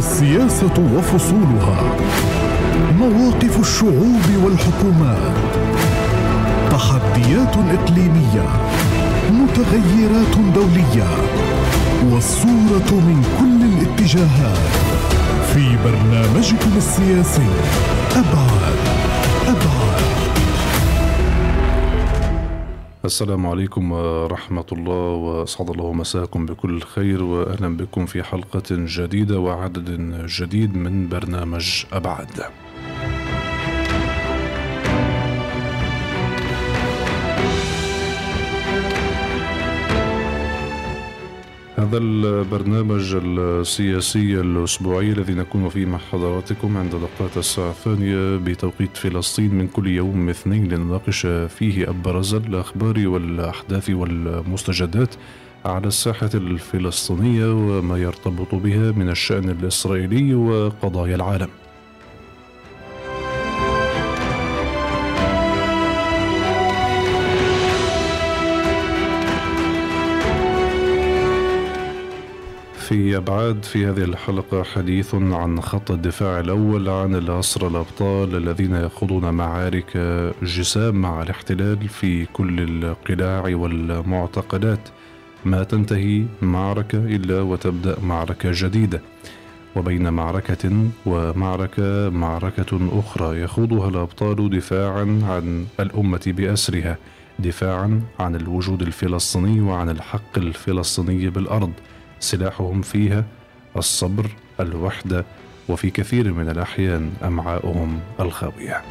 السياسة وفصولها. مواقف الشعوب والحكومات. تحديات إقليمية. متغيرات دولية. والصورة من كل الاتجاهات. في برنامجكم السياسي أبعاد. السلام عليكم ورحمة الله وأسعد الله مساكم بكل خير وأهلا بكم في حلقة جديدة وعدد جديد من برنامج أبعد. هذا البرنامج السياسي الأسبوعي الذي نكون فيه مع حضراتكم عند دقات الساعة الثانية بتوقيت فلسطين من كل يوم اثنين لنناقش فيه أبرز الأخبار والأحداث والمستجدات على الساحة الفلسطينية وما يرتبط بها من الشأن الإسرائيلي وقضايا العالم. في أبعاد في هذه الحلقة حديث عن خط الدفاع الأول عن الأسرى الأبطال الذين يخوضون معارك جسام مع الاحتلال في كل القلاع والمعتقلات ما تنتهي معركة إلا وتبدأ معركة جديدة. وبين معركة ومعركة معركة أخرى يخوضها الأبطال دفاعا عن الأمة بأسرها دفاعا عن الوجود الفلسطيني وعن الحق الفلسطيني بالأرض. سلاحهم فيها الصبر الوحدة وفي كثير من الأحيان أمعاؤهم الخاوية.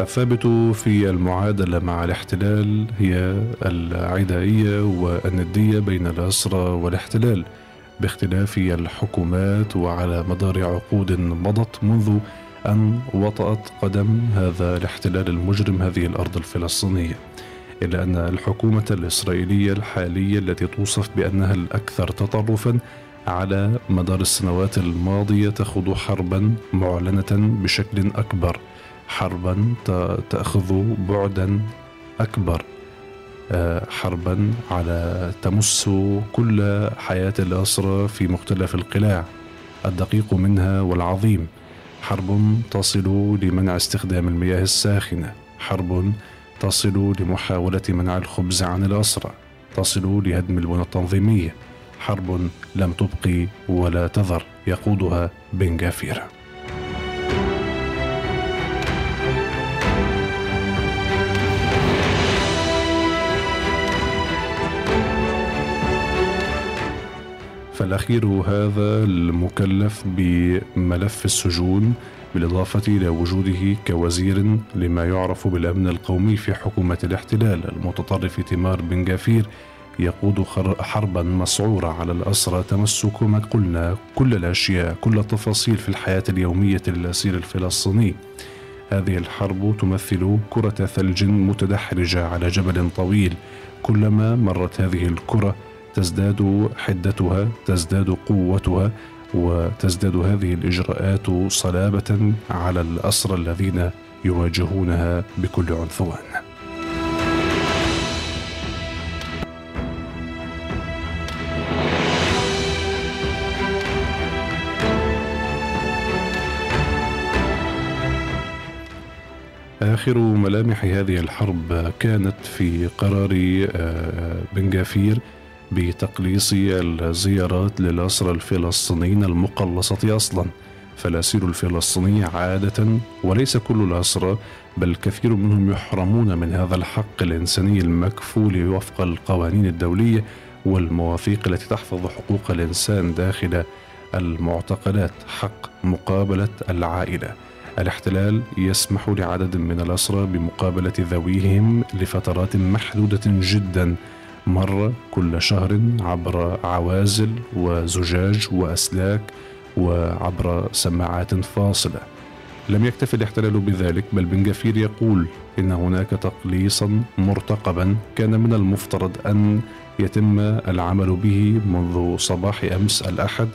الثابت في المعادلة مع الاحتلال هي العدائية والندية بين الأسرى والاحتلال. باختلاف الحكومات وعلى مدار عقود مضت منذ أن وطأت قدم هذا الاحتلال المجرم هذه الأرض الفلسطينية إلا أن الحكومة الإسرائيلية الحالية التي توصف بأنها الأكثر تطرفا على مدار السنوات الماضية تخوض حربا معلنة بشكل أكبر حربا تأخذ بعدا أكبر. حربا على تمس كل حياة الأسرى في مختلف القلاع الدقيق منها والعظيم. حرب تصل لمنع استخدام المياه الساخنة. حرب تصل لمحاولة منع الخبز عن الأسرى تصل لهدم البنى التنظيمية. حرب لم تبقي ولا تذر يقودها بن جافير. فالأخير هذا المكلف بملف السجون بالإضافة إلى وجوده كوزير لما يعرف بالأمن القومي في حكومة الاحتلال المتطرف إيتمار بن جافير يقود حربا مسعورة على الأسرى تمس كما قلنا كل الأشياء كل التفاصيل في الحياة اليومية للأسير الفلسطيني. هذه الحرب تمثل كرة ثلج متدحرجة على جبل طويل. كلما مرت هذه الكرة تزداد حدتها تزداد قوتها وتزداد هذه الإجراءات صلابة على الأسرى الذين يواجهونها بكل عنفوان. آخر ملامح هذه الحرب كانت في قرار بن جافير بتقليص الزيارات للأسرى الفلسطينيين المقلصة أصلا. فالأسير الفلسطيني عادة وليس كل الأسرى بل كثير منهم يحرمون من هذا الحق الإنساني المكفول وفق القوانين الدولية والمواثيق التي تحفظ حقوق الإنسان داخل المعتقلات حق مقابلة العائلة. الاحتلال يسمح لعدد من الأسرى بمقابلة ذويهم لفترات محدودة جدا. مرة كل شهر عبر عوازل وزجاج وأسلاك وعبر سماعات فاصلة. لم يكتف الاحتلال بذلك بل بن جفير يقول إن هناك تقليصا مرتقبا كان من المفترض أن يتم العمل به منذ صباح أمس الأحد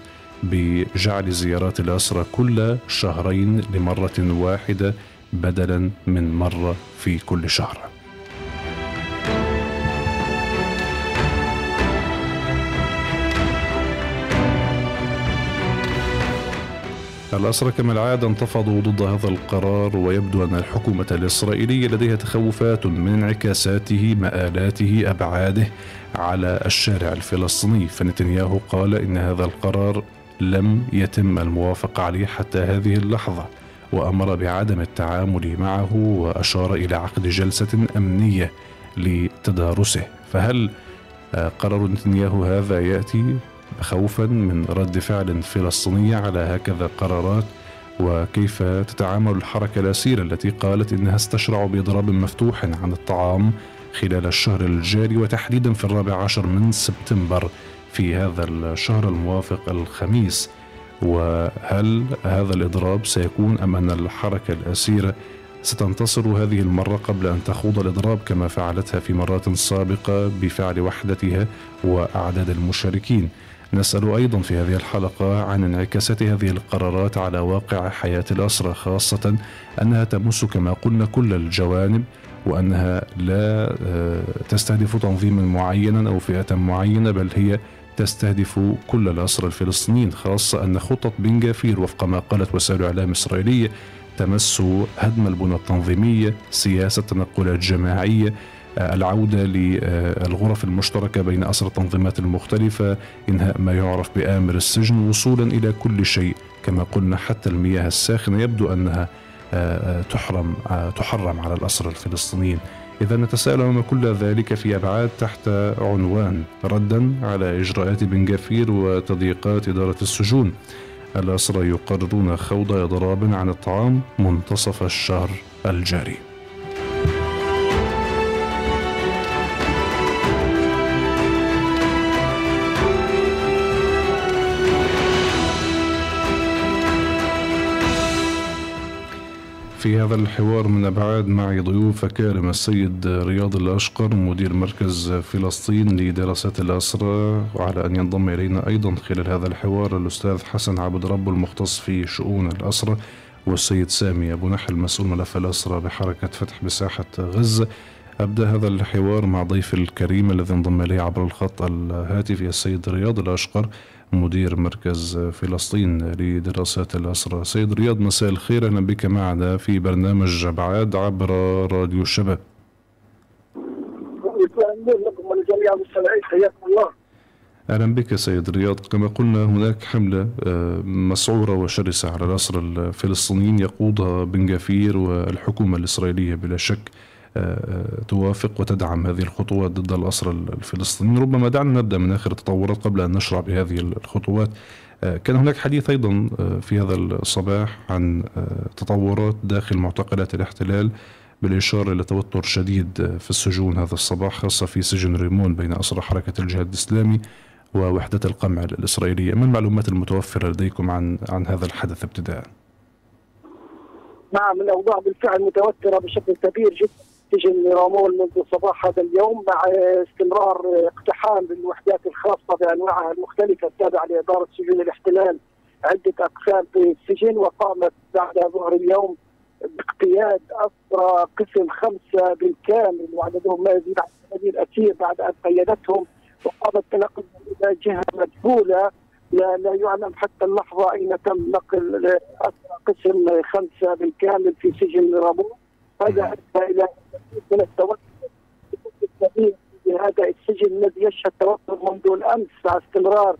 بجعل زيارات الأسرى كل شهرين لمرة واحدة بدلا من مرة في كل شهر. الأسرى كما العادة انتفضوا ضد هذا القرار ويبدو أن الحكومة الإسرائيلية لديها تخوفات من انعكاساته مآلاته أبعاده على الشارع الفلسطيني؟ فنتنياهو قال إن هذا القرار لم يتم الموافقة عليه حتى هذه اللحظة وأمر بعدم التعامل معه وأشار إلى عقد جلسة أمنية لتدارسه. فهل قرار نتنياهو هذا يأتي؟ خوفا من رد فعل فلسطينية على هكذا قرارات وكيف تتعامل الحركة الأسيرة التي قالت إنها استشرع بإضراب مفتوح عن الطعام خلال الشهر الجاري وتحديدا في الرابع عشر من سبتمبر في هذا الشهر الموافق الخميس. وهل هذا الإضراب سيكون أم أن الحركة الأسيرة ستنتصر هذه المرة قبل أن تخوض الإضراب كما فعلتها في مرات سابقة بفعل وحدتها وأعداد المشاركين؟ نسأل أيضا في هذه الحلقة عن انعكاسات هذه القرارات على واقع حياة الأسرة خاصة أنها تمس كما قلنا كل الجوانب وأنها لا آه، تستهدف تنظيما معينا أو فئة معينة بل هي تستهدف كل الأسرى الفلسطينيين خاصة أن خطة بن جافير وفق ما قالت وسائل إعلام إسرائيلية تمس هدم البنى التنظيمية سياسة تنقلات جماعية العودة للغرف المشتركة بين أسر التنظيمات المختلفة إنهاء ما يعرف بآمر السجن وصولا إلى كل شيء. كما قلنا حتى المياه الساخنة يبدو أنها آه، تحرم آه، تحرم على الأسرى الفلسطينيين. إذا نتساءل أمام كل ذلك في أبعاد تحت عنوان ردا على إجراءات بن جافير وتضييقات إدارة السجون. الأسرى يقررون خوض إضراب عن الطعام منتصف الشهر الجاري. في هذا الحوار من أبعاد معي ضيوف أكارم السيد رياض الأشقر مدير مركز فلسطين لدراسات الأسرة وعلى أن ينضم إلينا أيضا خلال هذا الحوار الأستاذ حسن عبد رب المختص في شؤون الأسرة والسيد سامي أبو نحل مسؤول ملف الأسرة بحركة فتح بساحة غزة. أبدأ هذا الحوار مع ضيف الكريم الذي انضم إليه عبر الخط الهاتفي السيد رياض الأشقر. مدير مركز فلسطين لدراسات الأسرى سيد رياض مساء الخير. أهلا بك معنا في برنامج أبعاد عبر راديو الشباب. أهلا بك سيد رياض. كما قلنا هناك حملة آه، مسعورة وشرسة على الأسرى الفلسطينيين يقودها بن جافير والحكومة الإسرائيلية بلا شك. توافق وتدعم هذه الخطوات ضد الأسرى الفلسطينيين. ربما دعنا نبدأ من آخر التطورات قبل أن نشرع بهذه الخطوات. آه، كان هناك حديث أيضا آه، في هذا الصباح عن آه، تطورات داخل معتقلات الاحتلال بالإشارة إلى توتر شديد في السجون هذا الصباح خاصة في سجن ريمون بين أسرى حركة الجهاد الإسلامي ووحدة القمع الإسرائيلية. ما المعلومات المتوفرة لديكم عن عن هذا الحدث ابتداء؟ نعم الأوضاع بالفعل متوترة بشكل كبير جدا. سجن رامون منذ صباح هذا اليوم مع استمرار اقتحام الوحدات الخاصة بأنواعها المختلفة التابعة لإدارة سجون الاحتلال عدة أقسام في السجن وقامت بعد ظهر اليوم باقتياد أسرى قسم خمسة بالكامل وعددهم ما يزيد عن 80 أسير بعد أن قيدتهم وقامت بنقلهم إلى جهة مجهوله لا, لا يعلم حتى اللحظة أين تم نقل أسرى قسم خمسة بالكامل في سجن رامون هذا ادى إلى من التوتر في هذا السجن الذي يشهد توتر منذ الأمس مع استمرار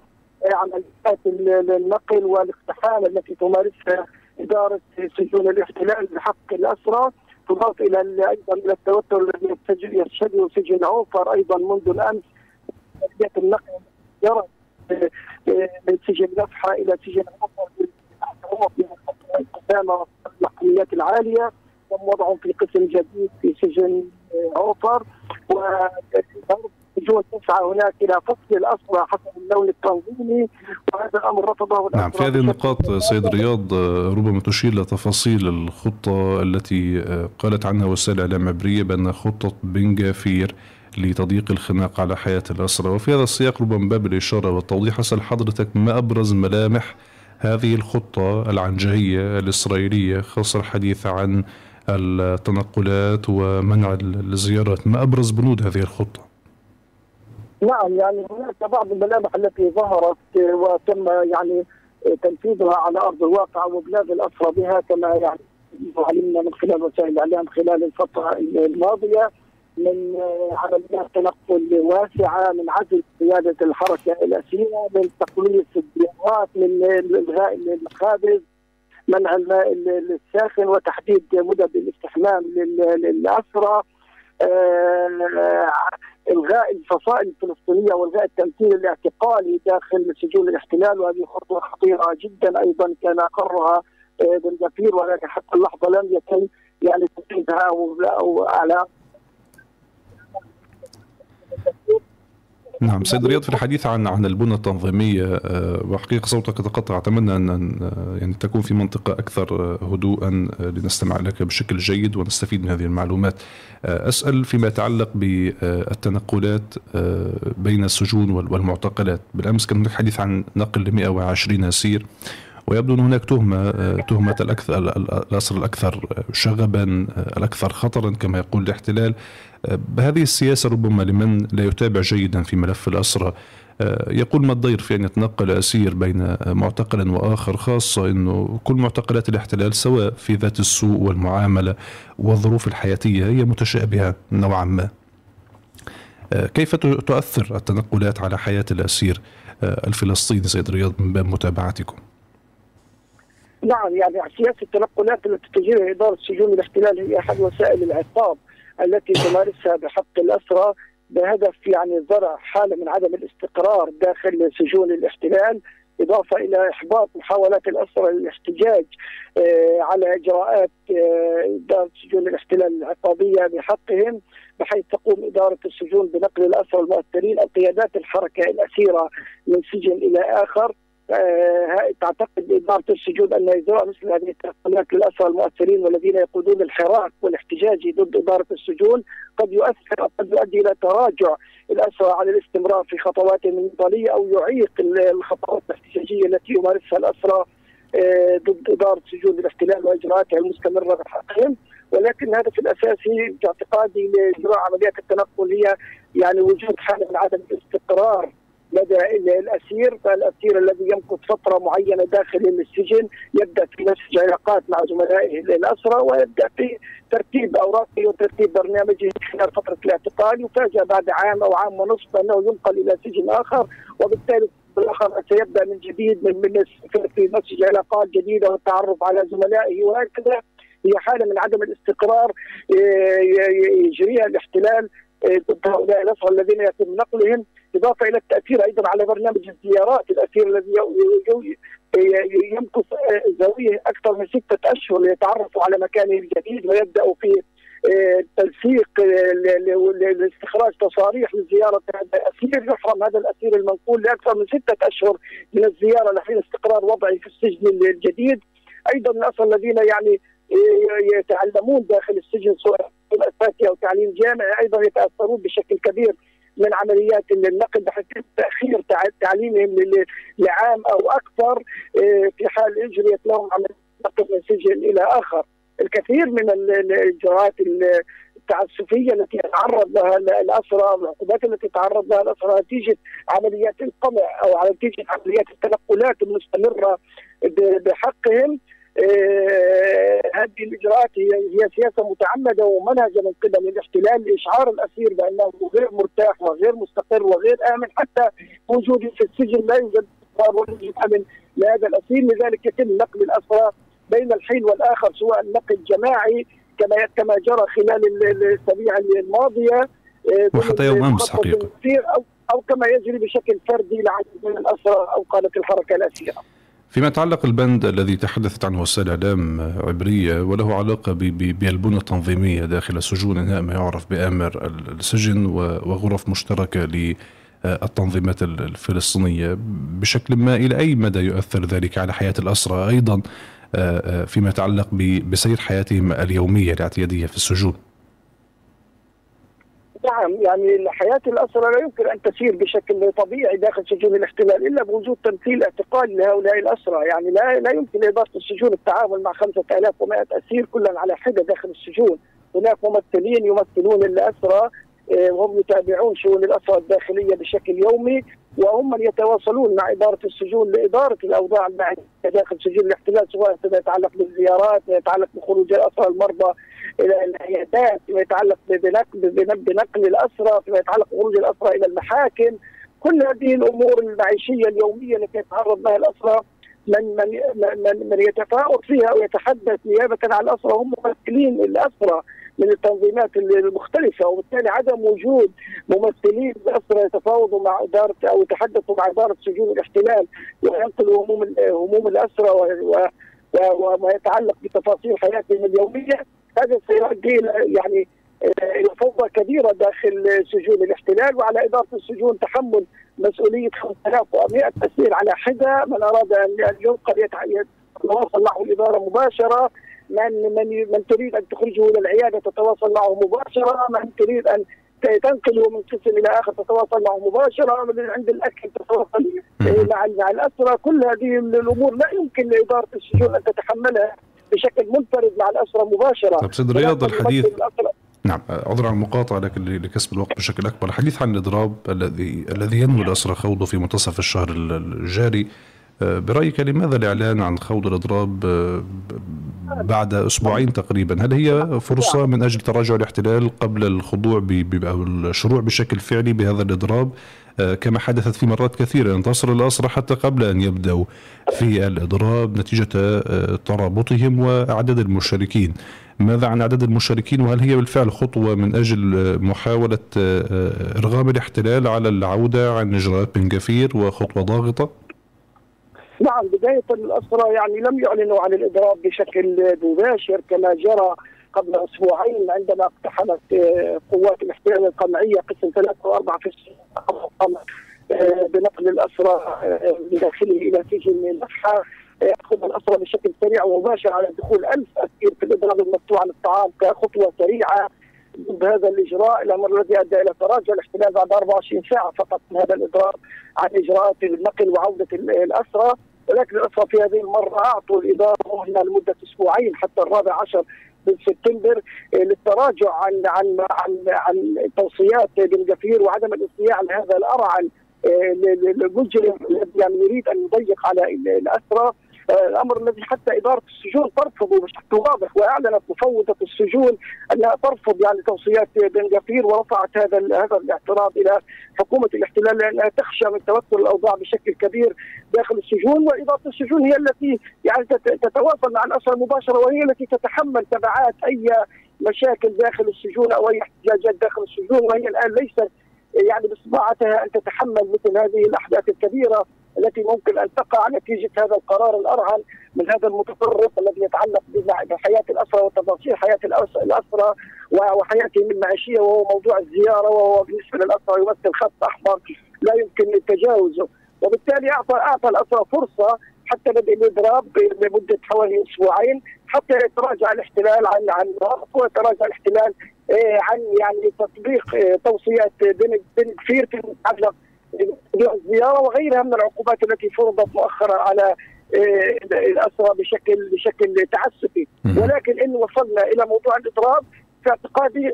عمليات النقل والاقتحام التي تمارسها إدارة سجون الاحتلال بحق الأسرى تضاف إلى أيضا إلى التوتر الذي يشهده سجن عوفر أيضا منذ الأمس. عمليات النقل يرى من سجن نفحة إلى سجن عوفر في المحميات العالية. تم وضعهم في قسم جديد في سجن عوفر. وجود تسعى هناك إلى فصل الاسرى حسب اللون التنظيمي. وهذا الأمر رفضه نعم في هذه النقاط سيد رياض ربما تشير لتفاصيل الخطة التي قالت عنها وسائل الاعلام عبرية بأن خطة بن جافير لتضييق الخناق على حياة الاسرى وفي هذا السياق ربما باب الإشارة والتوضيح أسأل حضرتك ما أبرز ملامح هذه الخطة العنجهية الإسرائيلية خاصة الحديث عن التنقلات ومنع الزيارات ما أبرز بنود هذه الخطة؟ نعم يعني هناك بعض الملامح التي ظهرت وتم يعني تنفيذها على أرض الواقع وبلاد الأسرى بها كما يعني علمنا من خلال وسائل الإعلام خلال الفترة الماضية من عمليات تنقل واسعة من عزل قياده الحركة الاسيره من تقليص الديارات من إلغاء المخابز منع الماء الساخن وتحديد مدد الاستحمام للاسرى آه، إلغاء الفصائل الفلسطينية وإلغاء التمثيل الاعتقالي داخل سجون الاحتلال وهذه خطوة خطيرة جدا أيضا كان أقرها آه، بن جفير ولكن حتى اللحظة لم يتم يعني تنفيذها على نعم سيد رياض في الحديث عن عن البنى التنظيمية آه، وحقيقة صوتك يتقطع أتمنى ان آه، يعني تكون في منطقة أكثر آه، هدوءا لنستمع لك بشكل جيد ونستفيد من هذه المعلومات. أسأل فيما يتعلق بالتنقلات بين السجون والمعتقلات، بالأمس كان هناك حديث عن نقل ل 120 أسير ويبدو أن هناك تهمة تهمة الاكثر الاسر الأكثر شغبا الأكثر خطرا كما يقول الاحتلال. بهذه السياسة ربما لمن لا يتابع جيدا في ملف الأسرة يقول ما الضير في أن يتنقل أسير بين معتقل وآخر خاصة أنه كل معتقلات الاحتلال سواء في ذات السوء والمعاملة والظروف الحياتية هي متشابهة نوعا ما. كيف تؤثر التنقلات على حياة الأسير الفلسطيني سيد رياض من باب متابعتكم؟ نعم يعني سياسة التنقلات التي تجريها إدارة سجون الاحتلال هي أحد وسائل العقاب. التي تمارسها بحق الاسرى بهدف يعني زرع حالة من عدم الاستقرار داخل سجون الاحتلال إضافة إلى إحباط محاولات الاسرى للاحتجاج آه، على إجراءات آه، إدارة سجون الاحتلال العقابية بحقهم بحيث تقوم إدارة السجون بنقل الاسرى المؤثرين أو قيادات الحركة الأسيرة من سجن إلى آخر. آه، تعتقد إدارة السجون أن اجراء مثل هذه التدخلات للأسرى المؤثرين والذين يقودون الحراك والاحتجاج ضد إدارة السجون قد يؤثر أو قد يؤدي إلى تراجع الأسرى على الاستمرار في خطواتهم النضالية أو يعيق الخطوات الاحتجاجية التي يمارسها الأسرى آه، ضد إدارة سجون الاحتلال وإجراءاتها المستمرة بحقهم ولكن الهدف الأساسي باعتقادي لإجراء عمليات التنقل هي يعني وجود حالة من عدم الاستقرار لدى الأسير فالأسير الذي يمكث فترة معينة داخل السجن يبدأ في نسج علاقات مع زملائه الاسرى ويبدأ في ترتيب أوراقه وترتيب برنامجه خلال فترة الاعتقال يفاجأ بعد عام أو عام ونصف أنه ينقل إلى سجن آخر وبالتالي بالآخر سيبدأ من جديد من من في نسج علاقات جديدة والتعرف على زملائه وهكذا. هي حالة من عدم الاستقرار يجريها الاحتلال ضد هؤلاء الاسرى الذين يتم نقلهم إضافة إلى التأثير أيضا على برنامج الزيارات الاسير الذي يمكث زاوية أكثر من ستة أشهر ليتعرفوا على مكانه الجديد ويبداوا في آه، تنسيق لاستخراج تصاريح لزيارة هذا الاسير يحرم هذا الاسير المنقول لأكثر من ستة أشهر من الزيارة لحين استقرار وضعه في السجن الجديد. أيضا الاسرى الذين يعني آه، يتعلمون داخل السجن سواء اساسي أو تعليم جامعي أيضا يتأثرون بشكل كبير من عمليات النقل بحيث تأخير تعليمهم لعام أو أكثر آه، في حال اجريت لهم عملية نقل من سجن إلى آخر. الكثير من الإجراءات التعسفية التي يتعرض لها الأسرى والعقوبات التي يتعرض لها الأسرى نتيجه عمليات القمع أو نتيجه عمليات التنقلات المستمرة بحقهم هذه الإجراءات هي هي سياسة متعمدة ومنهجة من قبل الاحتلال لإشعار الأسير بأنه غير مرتاح وغير مستقر وغير آمن حتى وجوده في السجن لا يوجد أمن لهذا الأسير لذلك يتم نقل الأسرى بين الحين والآخر سواء نقل جماعي كما كما جرى خلال الاسابيع الماضية آه، وحتى يوم أمس حقيقة أو أو كما يجري بشكل فردي لعدد من الأسرى أو قادة الحركة الأسيرة. فيما يتعلق البند الذي تحدثت عنه وسائل إعلام عبرية وله علاقة بالبنى التنظيمية داخل السجون انهاء ما يعرف بآمر السجن وغرف مشتركة للتنظيمات الفلسطينية بشكل ما إلى أي مدى يؤثر ذلك على حياة الاسرى أيضا آه، آه، فيما يتعلق بسير حياتهم اليومية الاعتياديه في السجون. نعم يعني حياة الأسرى لا يمكن أن تسير بشكل طبيعي داخل سجون الاحتلال إلا بوجود تمثيل اعتقالي لهؤلاء الأسرى يعني لا لا يمكن لإدارة السجون التعامل مع 5100 أسير كلا على حدة داخل السجون. هناك ممثلين يمثلون الأسرى آه، وهم يتابعون شؤون الأسرى الداخلية بشكل يومي وهم من يتواصلون مع إدارة السجون لإدارة الأوضاع المعنية داخل سجون الاحتلال سواء فيما يتعلق بالزيارات يتعلق بخروج الأسرى المرضى إلى العيادات فيما يتعلق بنقل الاسرى فيما يتعلق بخروج الاسرى إلى المحاكم. كل هذه الأمور المعيشية اليومية التي يتعرض لها الاسرى من من من, من يتفاوض فيها ويتحدث نيابة عن الاسرى هم ممثلين الاسرى من التنظيمات المختلفة. وبالتالي عدم وجود ممثلين الاسرى يتفاوضوا مع إدارة أو يتحدثوا مع إدارة سجون الاحتلال وينقلوا هموم هموم الاسرى وما يتعلق بتفاصيل حياتهم اليومية هذا سيؤدي يعني إلى فوضى كبيرة داخل سجون الاحتلال وعلى إدارة السجون تحمل مسؤولية 5100 أسير على حدة من أراد أن ينقل يتواصل معه الإدارة مباشرة من من من تريد أن تخرجه إلى العيادة تتواصل معه مباشرة من تريد أن تنقله من قسم إلى آخر تتواصل معه مباشرة من عند الأكل تتواصل مع مع الاسرى كل هذه الأمور لا يمكن لإدارة السجون أن تتحملها بشكل منفرد مع الاسرى مباشرة. طيب سيد رياض الحديث نعم عذرا عن المقاطعة لكن لكسب الوقت بشكل أكبر. الحديث عن الإضراب الذي الذي ينوي الأسرى خوضه في منتصف الشهر الجاري. برأيك لماذا الإعلان عن خوض الإضراب آه، بعد أسبوعين تقريبا؟ هل هي فرصة من أجل تراجع الاحتلال قبل الخضوع أو الشروع بشكل فعلي بهذا الإضراب؟ آه، كما حدثت في مرات كثيرة انتصر الأسرى حتى قبل أن يبدأوا في الإضراب نتيجة ترابطهم وأعداد المشاركين. ماذا عن عدد المشاركين؟ وهل هي بالفعل خطوة من أجل محاولة إرغام الاحتلال على العودة عن إجراءات بن جفير وخطوة ضاغطة؟ نعم بداية الأسرى يعني لم يعلنوا عن الإضراب بشكل مباشر كما جرى قبل أسبوعين عندما اقتحمت آه، قوات الاحتلال القمعية قسم ثلاثة وأربعة في آه، بنقل الأسرى آه، داخله إلى سجن نفحة يأخذ الأسرى بشكل سريع ومباشر على دخول ألف أسير في الإضراب المفتوح عن الطعام كخطوة سريعة. بهذا الإجراء الأمر الذي أدى إلى تراجع الاحتلال بعد 24 ساعة فقط من هذا الاضرار عن إجراءات النقل وعودة الاسرى ولكن الاسرى في هذه المرة أعطوا الاداره مهله لمدة أسبوعين حتى الرابع عشر من سبتمبر آه، للتراجع عن عن عن عن توصيات بن جفير وعدم الاستياء لهذا الأرعن المجرم آه، الذي يعني يريد أن يضيق على الاسرى الأمر الذي حتى إدارة السجون ترفضه بشكل واضح وأعلنت مفوضة السجون أنها ترفض يعني توصيات بن جفير ورفعت هذا هذا الاعتراض إلى حكومة الاحتلال لأنها تخشى من توتر الأوضاع بشكل كبير داخل السجون وإدارة السجون هي التي يعني تتواصل مع الاسرى مباشره وهي التي تتحمل تبعات أي مشاكل داخل السجون أو أي احتجاجات داخل السجون وهي الآن ليست يعني باستطاعتها أن تتحمل مثل هذه الأحداث الكبيرة. التي ممكن أن تقع نتيجة هذا القرار الأرهن من هذا المتطرف الذي يتعلق بحياة الاسرى وتفاصيل حياة الاسرى وحياتهم المعيشيه وهو موضوع الزيارة وهو بالنسبة للاسرى يمثل خط أحمر لا يمكن تجاوزه وبالتالي اعطى أعطى الاسرى فرصة حتى بدء الإضراب لمدة حوالي أسبوعين حتى يتراجع الاحتلال عن عن ويتراجع الاحتلال إيه، عن يعني تطبيق إيه، توصيات بن بن كفير فيما يتعلق الزيارة وغيرها من العقوبات التي فرضت مؤخرا على إيه، الاسرى بشكل بشكل تعسفي. ولكن إن وصلنا إلى موضوع الإضراب في اعتقادي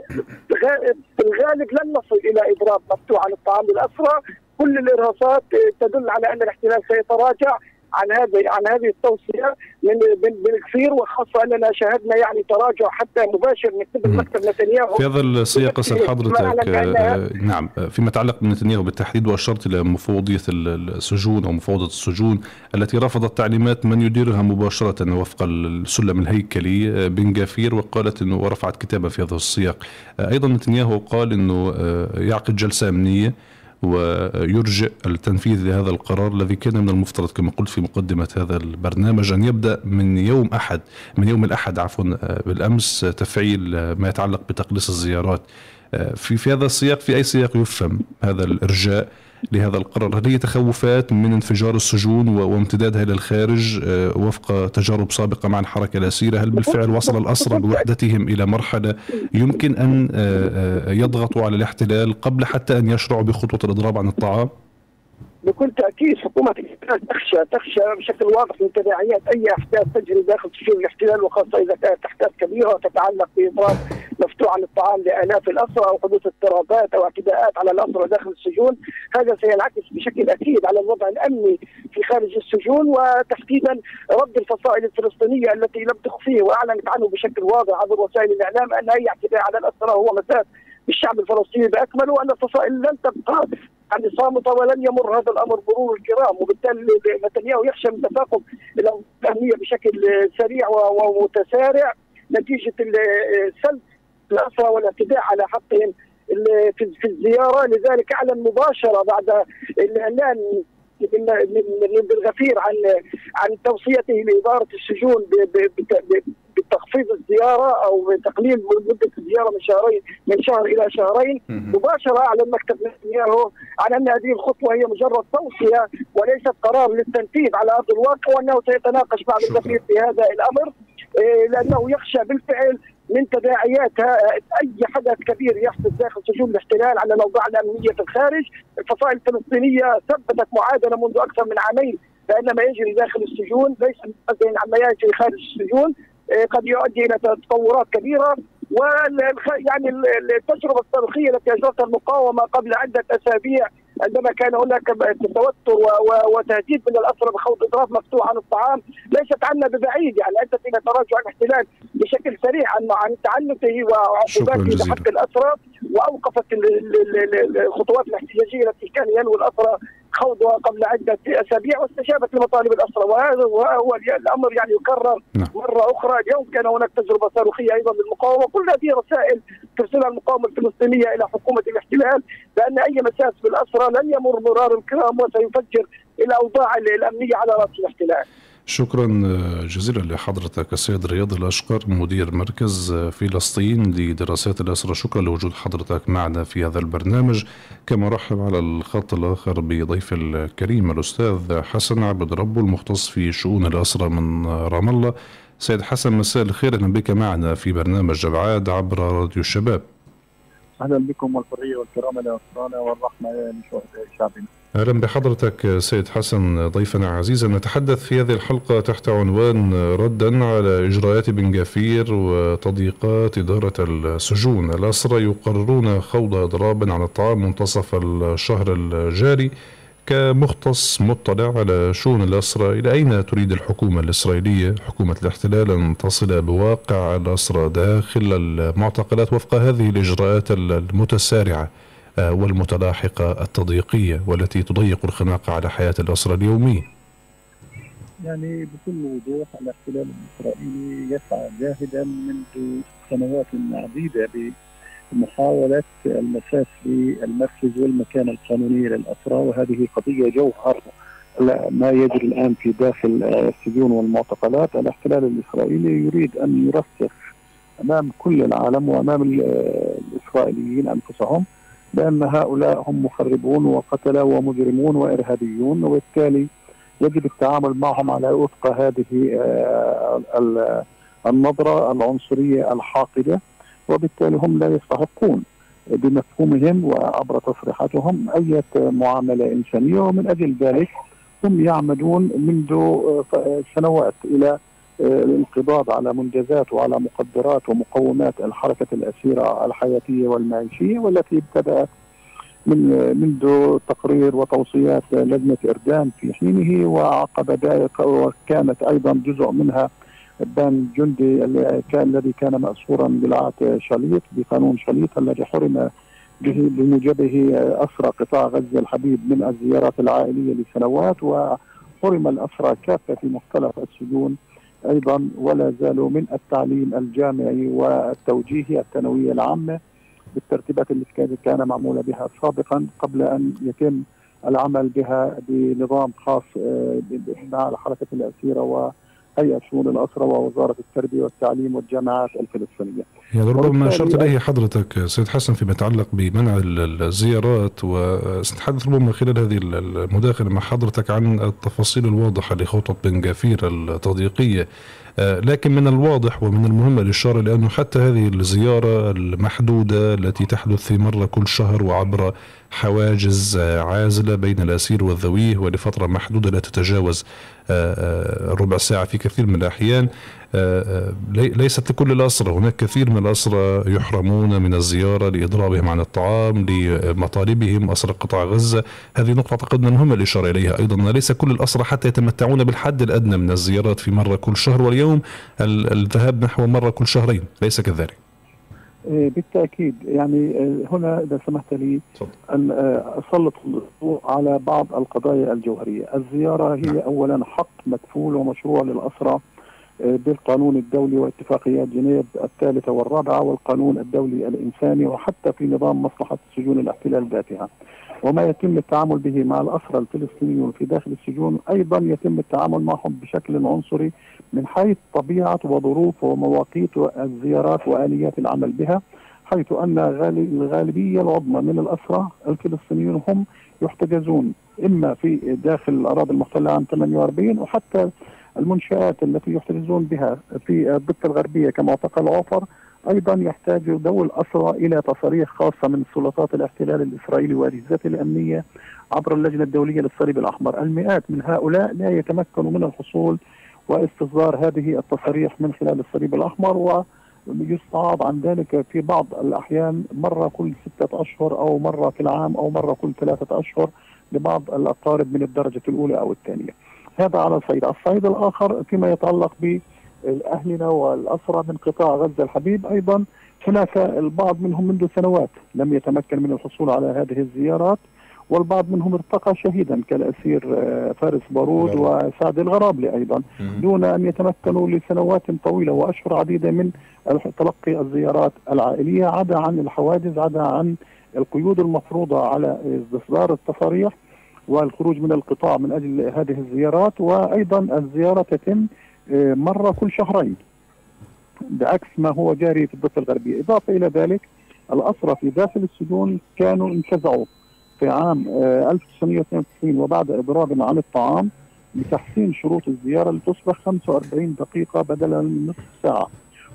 في الغالب لن نصل إلى إضراب مفتوح على الطعام. للاسرى كل الإرهاصات تدل على أن الاحتلال سيتراجع. عن هذه عن هذه التوصية من من كثير وخاصة أننا شاهدنا يعني تراجع حتى مباشر من قبل مكتب نتنياهو. في هذا السياق اسال حضرتك آه نعم فيما يتعلق بنتنياهو بالتحديد واشرت إلى مفوضيه السجون أو مفوضة السجون التي رفضت تعليمات من يديرها مباشرة وفق السلم الهيكلي آه، بن جافير وقالت انه ورفعت كتابه في هذا السياق. آه أيضا نتنياهو قال إنه آه، يعقد جلسة أمنية ويرجئ التنفيذ لهذا القرار الذي كان من المفترض كما قلت في مقدمة هذا البرنامج أن يبدأ من يوم أحد من يوم الأحد عفوا بالأمس تفعيل ما يتعلق بتقليص الزيارات. في في هذا السياق في أي سياق يفهم هذا الإرجاء لهذا القرار هل هي تخوفات من انفجار السجون وامتدادها إلى الخارج آه، وفق تجارب سابقة مع الحركة الأسيرة هل بالفعل وصل الأسرى بوحدتهم إلى مرحلة يمكن أن يضغطوا على الاحتلال قبل حتى أن يشرعوا بخطوة الإضراب عن الطعام؟ بكل تأكيد حكومة الاحتلال تخشى تخشى بشكل واضح من تداعيات أي أحداث تجري داخل سجون الاحتلال وخاصة إذا كانت أحداث كبيرة تتعلق بإضراب مفتوح عن الطعام لآلاف الاسرى أو حدوث اضطرابات أو اعتداءات على الاسرى داخل السجون. هذا سينعكس بشكل أكيد على الوضع الأمني في خارج السجون وتحديدا رد الفصائل الفلسطينية التي لم تخفيه وأعلنت عنه بشكل واضح عبر وسائل الإعلام أن أي اعتداء على الاسرى هو مساس بالشعب الفلسطيني بأكمله وأن الفصائل لن تبقى. يعني صامته ولن يمر هذا الأمر مرور الكرام وبالتالي نتنياهو يخشى من تفاقم الأهمية بشكل سريع ومتسارع. نتيجة سلب الاسرى والاعتداء على حقهم في الزيارة. لذلك أعلن مباشرة بعد الإعلان من بالغفير عن عن توصيته لإدارة السجون بتخفيض الزيارة أو بتقليل مدة الزيارة من شهرين من شهر إلى شهرين. مباشرة أعلن مكتب نتنياهو عن أن هذه الخطوة هي مجرد توصية وليست قرار للتنفيذ على أرض الواقع وأنه سيتناقش بعد الغفير في هذا الأمر. إيه، لأنه يخشى بالفعل من تداعياتها أي حدث كبير يحدث داخل سجون الاحتلال على الاوضاع الأمنية في الخارج، الفصائل الفلسطينية ثبتت معادلة منذ أكثر من عامين بأن ما يجري داخل السجون ليس عما يجري خارج السجون. إيه، قد يؤدي إلى تطورات كبيرة. يعني التجربة التاريخية التي أجرتها المقاومة قبل عدة أسابيع عندما كان هناك توتر وتهديد من الاسرى بخوض اضراب مفتوح عن الطعام ليست عنا ببعيد. يعني ادت إلى تراجع الاحتلال بشكل سريع عن عن تعنته وعقوباته لحق الاسرى وأوقفت الخطوات الاحتجاجية التي كان ينوي الاسرى خوضها قبل عدة أسابيع واستجابت لمطالب الاسرى وهذا هو الأمر يعني يكرر نعم. مرة أخرى اليوم كان هناك تجربة صاروخية أيضا للمقاومة كل هذه رسائل ترسلها المقاومة الفلسطينية إلى حكومة الاحتلال بأن أي مساس بالأسرى لن يمر مرار الكرام وسيفجر الاوضاع الأمنية على رأس الاحتلال. شكرا جزيلا لحضرتك السيد رياض الأشقر مدير مركز فلسطين لدراسات الأسرة. شكرا لوجود حضرتك معنا في هذا البرنامج. كما رحب على الخط الآخر بضيف الكريم الأستاذ حسن عبد ربه المختص في شؤون الأسرة من رام الله. سيد حسن مساء الخير. أهلا بك معنا في برنامج أبعاد عبر راديو الشباب. أهلا بكم والحرية والكرامة لأسرانا والرحمة لشهداء شعبنا. أهلا بحضرتك سيد حسن ضيفنا عزيزا. نتحدث في هذه الحلقة تحت عنوان ردا على اجراءات بن جافير وتضييقات إدارة السجون. الأسرى يقررون خوض أضراب عن الطعام منتصف الشهر الجاري. كمختص مطلع على شؤون الأسرى إلى أين تريد الحكومة الإسرائيلية؟ حكومة الاحتلال أن تصل بواقع الأسرى داخل المعتقلات وفق هذه الإجراءات المتسارعة آه، والمتلاحقة التضييقية والتي تضيق الخناق على حياة الأسرة اليومية يعني بكل وضوح الاحتلال الإسرائيلي يسعى جاهدا منذ سنوات عديدة بمحاولة المساس بالمركز والمكان القانوني للأسرى وهذه قضية جوهر ما يجري الآن في داخل السجون والمعتقلات. الاحتلال الإسرائيلي يريد أن يرسخ أمام كل العالم وأمام الإسرائيليين أنفسهم بأن هؤلاء هم مخربون وقتلة ومجرمون وإرهابيون وبالتالي يجب التعامل معهم على وفق هذه آه، النظرة العنصرية الحاقدة. وبالتالي هم لا يستحقون بمفهومهم وعبر تصريحاتهم أي معاملة إنسانية ومن أجل ذلك هم يعمدون منذ آه، سنوات إلى الانقباض على منجزات وعلى مقدرات ومقومات الحركة الأسيرة الحياتية والمعيشية والتي ابتدأت من منذ تقرير وتوصيات لجنة إردان في حينه وعقب ذلك وكانت أيضا جزء منها بان جندي الذي كان مأسورا بالعات شاليط بقانون شاليط الذي حرم بموجبه أسرى قطاع غزة الحبيب من الزيارات العائلية لسنوات وحرم الأسرى كافة في مختلف السجون أيضا ولا زالوا من التعليم الجامعي والتوجيهي الثانوية العامة بالترتيبات اللي كان معمولة بها سابقا قبل أن يتم العمل بها بنظام خاص آه، مع حركه الأسيرة هيئه شؤون الاسرى ووزارة التربية والتعليم والجامعات الفلسطينية. يعني ربما أشرت إليه حضرتك سيد حسن فيما يتعلق بمنع ال- الزيارات وسنتحدث ربما خلال هذه ال- المداخلة مع حضرتك عن التفاصيل الواضحة لخطط بن جافير التضييقية آه، لكن من الواضح ومن المهم الإشارة لأنه حتى هذه الزيارة المحدودة التي تحدث في مرة كل شهر وعبر حواجز آه، عازلة بين الأسير والذويه ولفترة محدودة لا تتجاوز ربع ساعة في كثير من الأحيان. آه، آه، لي- ليست لكل الأسرى هناك كثير من الأسرى يحرمون من الزيارة لإضرابهم عن الطعام لمطالبهم أسرى قطاع غزة. هذه نقطة أعتقد المهم الإشارة إليها أيضا. ليس كل الأسرى حتى يتمتعون بالحد الأدنى من الزيارات في مرة كل شهر واليوم ال- الذهاب نحو مرة كل شهرين. ليس كذلك. آه، بالتأكيد يعني آه، هنا إذا سمحت لي. أن آه، أسلط الضوء على بعض القضايا الجوهرية، الزيارة نعم. هي اولا حق مكفول ومشروع للاسرى بالقانون الدولي واتفاقيات جنيف الثالثة والرابعة والقانون الدولي الإنساني وحتى في نظام مصلحة سجون الاحتلال ذاتها. وما يتم التعامل به مع الاسرى الفلسطينيون في داخل السجون أيضا يتم التعامل معهم بشكل عنصري من حيث طبيعة وظروف ومواقيت الزيارات وآليات العمل بها حيث أن غالي- الغالبية العظمى من الاسرى الفلسطينيون هم يحتجزون إما في داخل الأراضي المحتلة عام 48 وحتى المنشآت التي يحتجزون بها في الضفة الغربية كمعتقل عوفر. أيضا يحتاج ذوي الأسرى إلى تصاريح خاصة من سلطات الاحتلال الإسرائيلي واجهزته الأمنية عبر اللجنة الدولية للصليب الأحمر، المئات من هؤلاء لا يتمكنوا من الحصول واستصدار هذه التصاريح من خلال الصليب الأحمر ويستعاض عن ذلك في بعض الأحيان مرة كل ستة أشهر أو مرة في العام أو مرة كل ثلاثة أشهر لبعض الأقارب من الدرجة الأولى أو الثانية. هذا على الصعيد، الصعيد الآخر فيما يتعلق بأهلنا والاسرى من قطاع غزة الحبيب أيضا هناك البعض منهم منذ سنوات لم يتمكن من الحصول على هذه الزيارات والبعض منهم ارتقى شهيدا كالأسير آه، فارس بارود. وسعد الغرابلي أيضا دون أن يتمكنوا لسنوات طويلة وأشهر عديدة من تلقي الزيارات العائلية عدا عن الحواجز عدا عن القيود المفروضة على استصدار التصاريح والخروج من القطاع من أجل هذه الزيارات وأيضا الزيارة تتم آه، مره كل شهرين بعكس ما هو جاري في الضفة الغربية، إضافة إلى ذلك الاسرى في داخل السجون كانوا انتزعوا في عام آه، 1992 وبعد إضراب عن الطعام لتحسين شروط الزيارة لتصبح 45 دقيقة بدلا من نصف ساعة.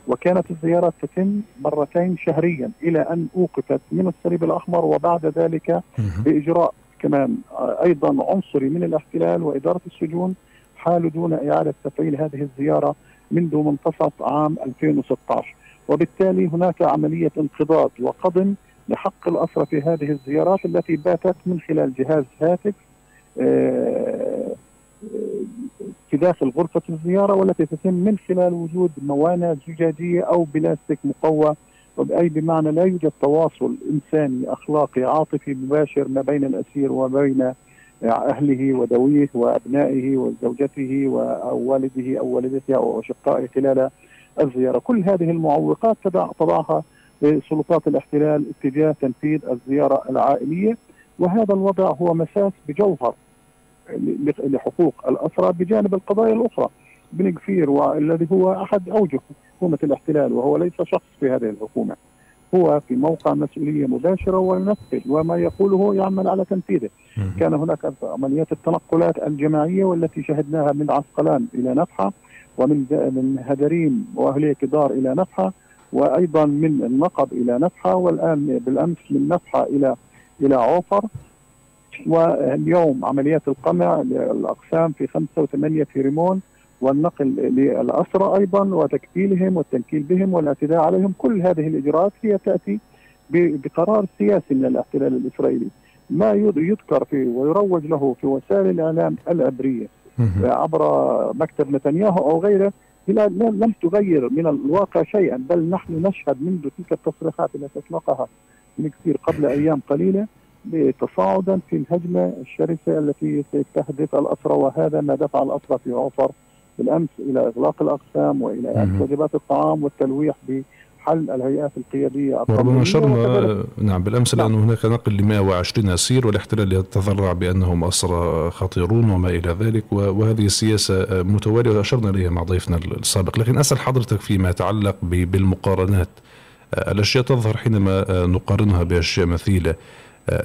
وكانت الزيارات تتم مرتين شهريا إلى أن أوقفت من الصليب الأحمر وبعد ذلك بإجراء كمان آه، أيضا عنصري من الاحتلال وإدارة السجون حالوا دون إعادة تفعيل هذه الزيارة منذ منتصف عام 2016 وبالتالي هناك عملية انقضاض وقضم لحق الاسرى في هذه الزيارات التي باتت من خلال جهاز هاتف آه، في داخل غرفة الزيارة والتي تتم من خلال وجود موانع زجاجية أو بلاستيك مقوى. أي بمعنى لا يوجد تواصل إنساني أخلاقي عاطفي مباشر ما بين الأسير وبين أهله وذويه وأبنائه وزوجته ووالده أو والدته أو أشقائه خلال الزيارة. كل هذه المعوقات تضع تضعها سلطات الاحتلال اتجاه تنفيذ الزيارة العائلية وهذا الوضع هو مساس بجوهر لحقوق الأسرى بجانب القضايا الأخرى. بن كفير والذي هو أحد أوجه حكومة الاحتلال وهو ليس شخص في هذه الحكومة هو في موقع مسؤولية مباشرة وينفذ وما يقوله يعمل على تنفيذه. كان هناك عمليات التنقلات الجماعية والتي شهدناها من عسقلان إلى نفحة ومن من هدريم وأهلية كدار إلى نفحة وأيضا من النقب إلى نفحة والآن بالأمس من نفحة إلى إلى عوفر. واليوم عمليات القمع للأقسام في خمسة وثمانية في ريمون والنقل للأسرى أيضا وتكفيلهم والتنكيل بهم والاعتداء عليهم. كل هذه الإجراءات هي تأتي بقرار سياسي من الاحتلال الإسرائيلي. ما يذ- يذكر في ويروج له في وسائل الإعلام العبرية عبر مكتب نتنياهو أو غيره لم لم تغير من الواقع شيئا بل نحن نشهد منذ تلك التصريحات التي أطلقها من كثير قبل أيام قليلة تصاعدا في الهجمة الشرسة التي تستهدف الأسرى وهذا ما دفع الأسرى في عفر بالأمس إلى إغلاق الأقسام وإلى مهم. وجبات الطعام والتلويح حل الهيئات القيادية وربما نشرنا نعم بالأمس نعم. لأنه هناك نقل ل 120 أسير والاحتلال يتذرع بأنهم أسرى خطيرون وما إلى ذلك وهذه السياسة متوالية وأشرنا إليها مع ضيفنا السابق. لكن أسأل حضرتك فيما يتعلق بالمقارنات. الأشياء تظهر حينما نقارنها بأشياء مثيلة.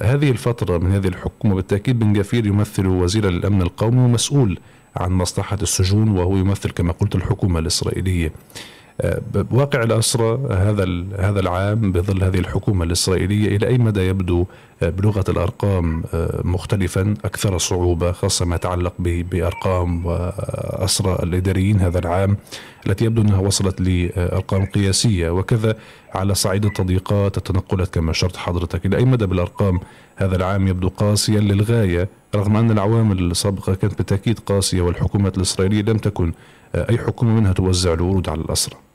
هذه الفترة من هذه الحكومة بالتأكيد بن جفير يمثل وزير الأمن القومي ومسؤول عن مصلحة السجون وهو يمثل كما قلت الحكومة الإسرائيلية. واقع الأسرى هذا هذا العام بظل هذه الحكومة الإسرائيلية إلى أي مدى يبدو بلغة الأرقام آه، مختلفا أكثر صعوبة خاصة ما يتعلق بأرقام وأسرى الإداريين هذا العام التي يبدو أنها وصلت لأرقام قياسية. وكذا على صعيد التضييقات التنقلات كما أشرت حضرتك إلى أي مدى بالأرقام هذا العام يبدو قاسيا للغاية؟ رغم أن العوامل السابقة كانت بالتأكيد قاسية والحكومات الإسرائيلية لم تكن آه، أي حكومة منها توزع الورود على الأسرى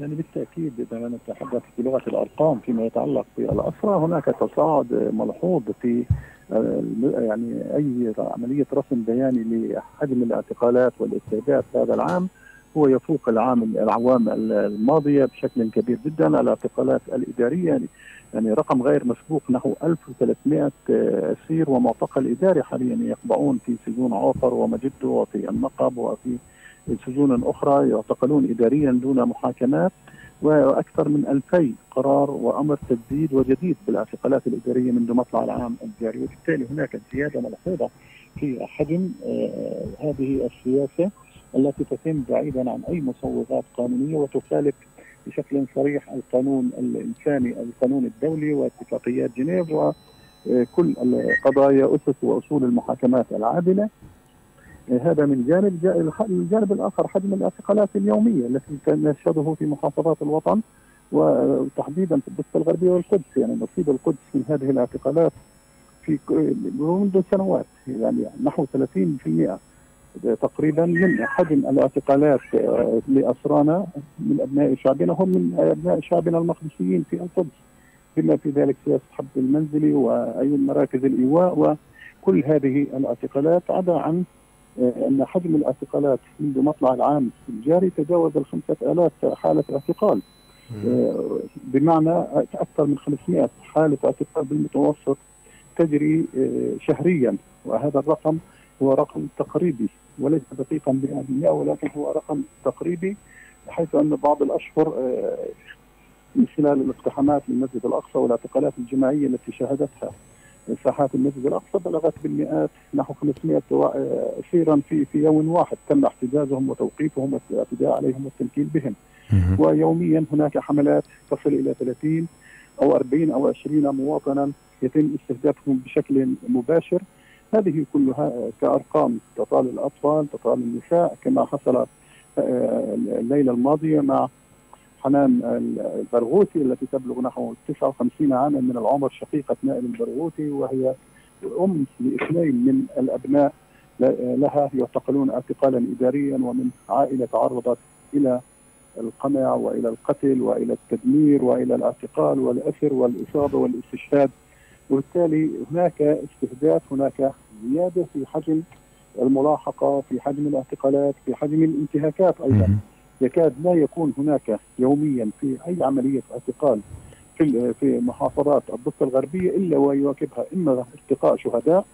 يعني بالتأكيد إذا نتحدث بلغة الأرقام فيما يتعلق بالأسرى هناك تصاعد ملحوظ في آه، يعني أي عملية رسم بياني لحجم الاعتقالات والاستهداف هذا العام. هو يفوق العام الأعوام الماضية بشكل كبير جدا الاعتقالات الإدارية. يعني رقم غير مسبوق نحو 1300 اسير ومعتقل اداري حاليا يخضعون في سجون عوفر ومجده وفي النقب وفي سجون أخرى يعتقلون إداريا دون محاكمات وأكثر من 2000 قرار وأمر تجديد وجديد بالاعتقالات الإدارية منذ مطلع العام الجاري. وبالتالي هناك زيادة ملحوظة في حجم آه هذه السياسة التي تتم بعيدا عن أي مصوغات قانونية وتخالف بشكل صريح القانون الإنساني القانون الدولي واتفاقيات جنيف وكل القضايا أسس وأصول المحاكمات العادلة. هذا من جانب الجانب الآخر حجم الاعتقالات اليومية التي نشهده في محافظات الوطن وتحديدا في الضفة الغربية والقدس. يعني نصيب القدس من هذه الاعتقالات في منذ سنوات يعني نحو 30% تقريبا من حجم الاعتقالات آه، لأسرانا من أبناء شعبنا هم من أبناء شعبنا المقدسيين في القدس. بما في ذلك سياسة حد المنزلي واي مراكز الإيواء وكل هذه الاعتقالات عدا عن أن حجم الاعتقالات منذ مطلع العام الجاري تجاوز ال 5000 حالة اعتقال. آه، بمعنى أكثر من 500 حالة اعتقال بالمتوسط تجري آه، شهريا. وهذا الرقم هو رقم تقريبي وليس دقيقا ب100% ولكن هو رقم تقريبي حيث أن بعض الأشهر من خلال الاقتحامات للمسجد الأقصى والاعتقالات الجماعية التي شهدتها ساحات المسجد الأقصى بلغت بالمئات نحو 500 اسيرا في في يوم واحد. تم احتجازهم وتوقيفهم والاعتداء عليهم والتنكيل بهم. ويوميا هناك حملات تصل إلى 30 أو 40 أو 20 مواطنا يتم استهدافهم بشكل مباشر. هذه كلها كأرقام تطال الأطفال تطال النساء كما حصل آه، الليلة الماضية مع حنان البرغوثي التي تبلغ نحو 59 عاما من العمر شقيقة نائل البرغوثي وهي أم لاثنين من الأبناء لها يعتقلون اعتقالا إداريا ومن عائلة تعرضت إلى القمع وإلى القتل وإلى التدمير وإلى الاعتقال والأسر والإصابة والاستشهاد. وبالتالي هناك استهداف هناك زيادة في حجم الملاحقة في حجم الاعتقالات في حجم الانتهاكات أيضا. يكاد لا يكون هناك يوميا في أي عملية اعتقال في في محافظات الضفة الغربية إلا ويواكبها إما ارتقاء شهداء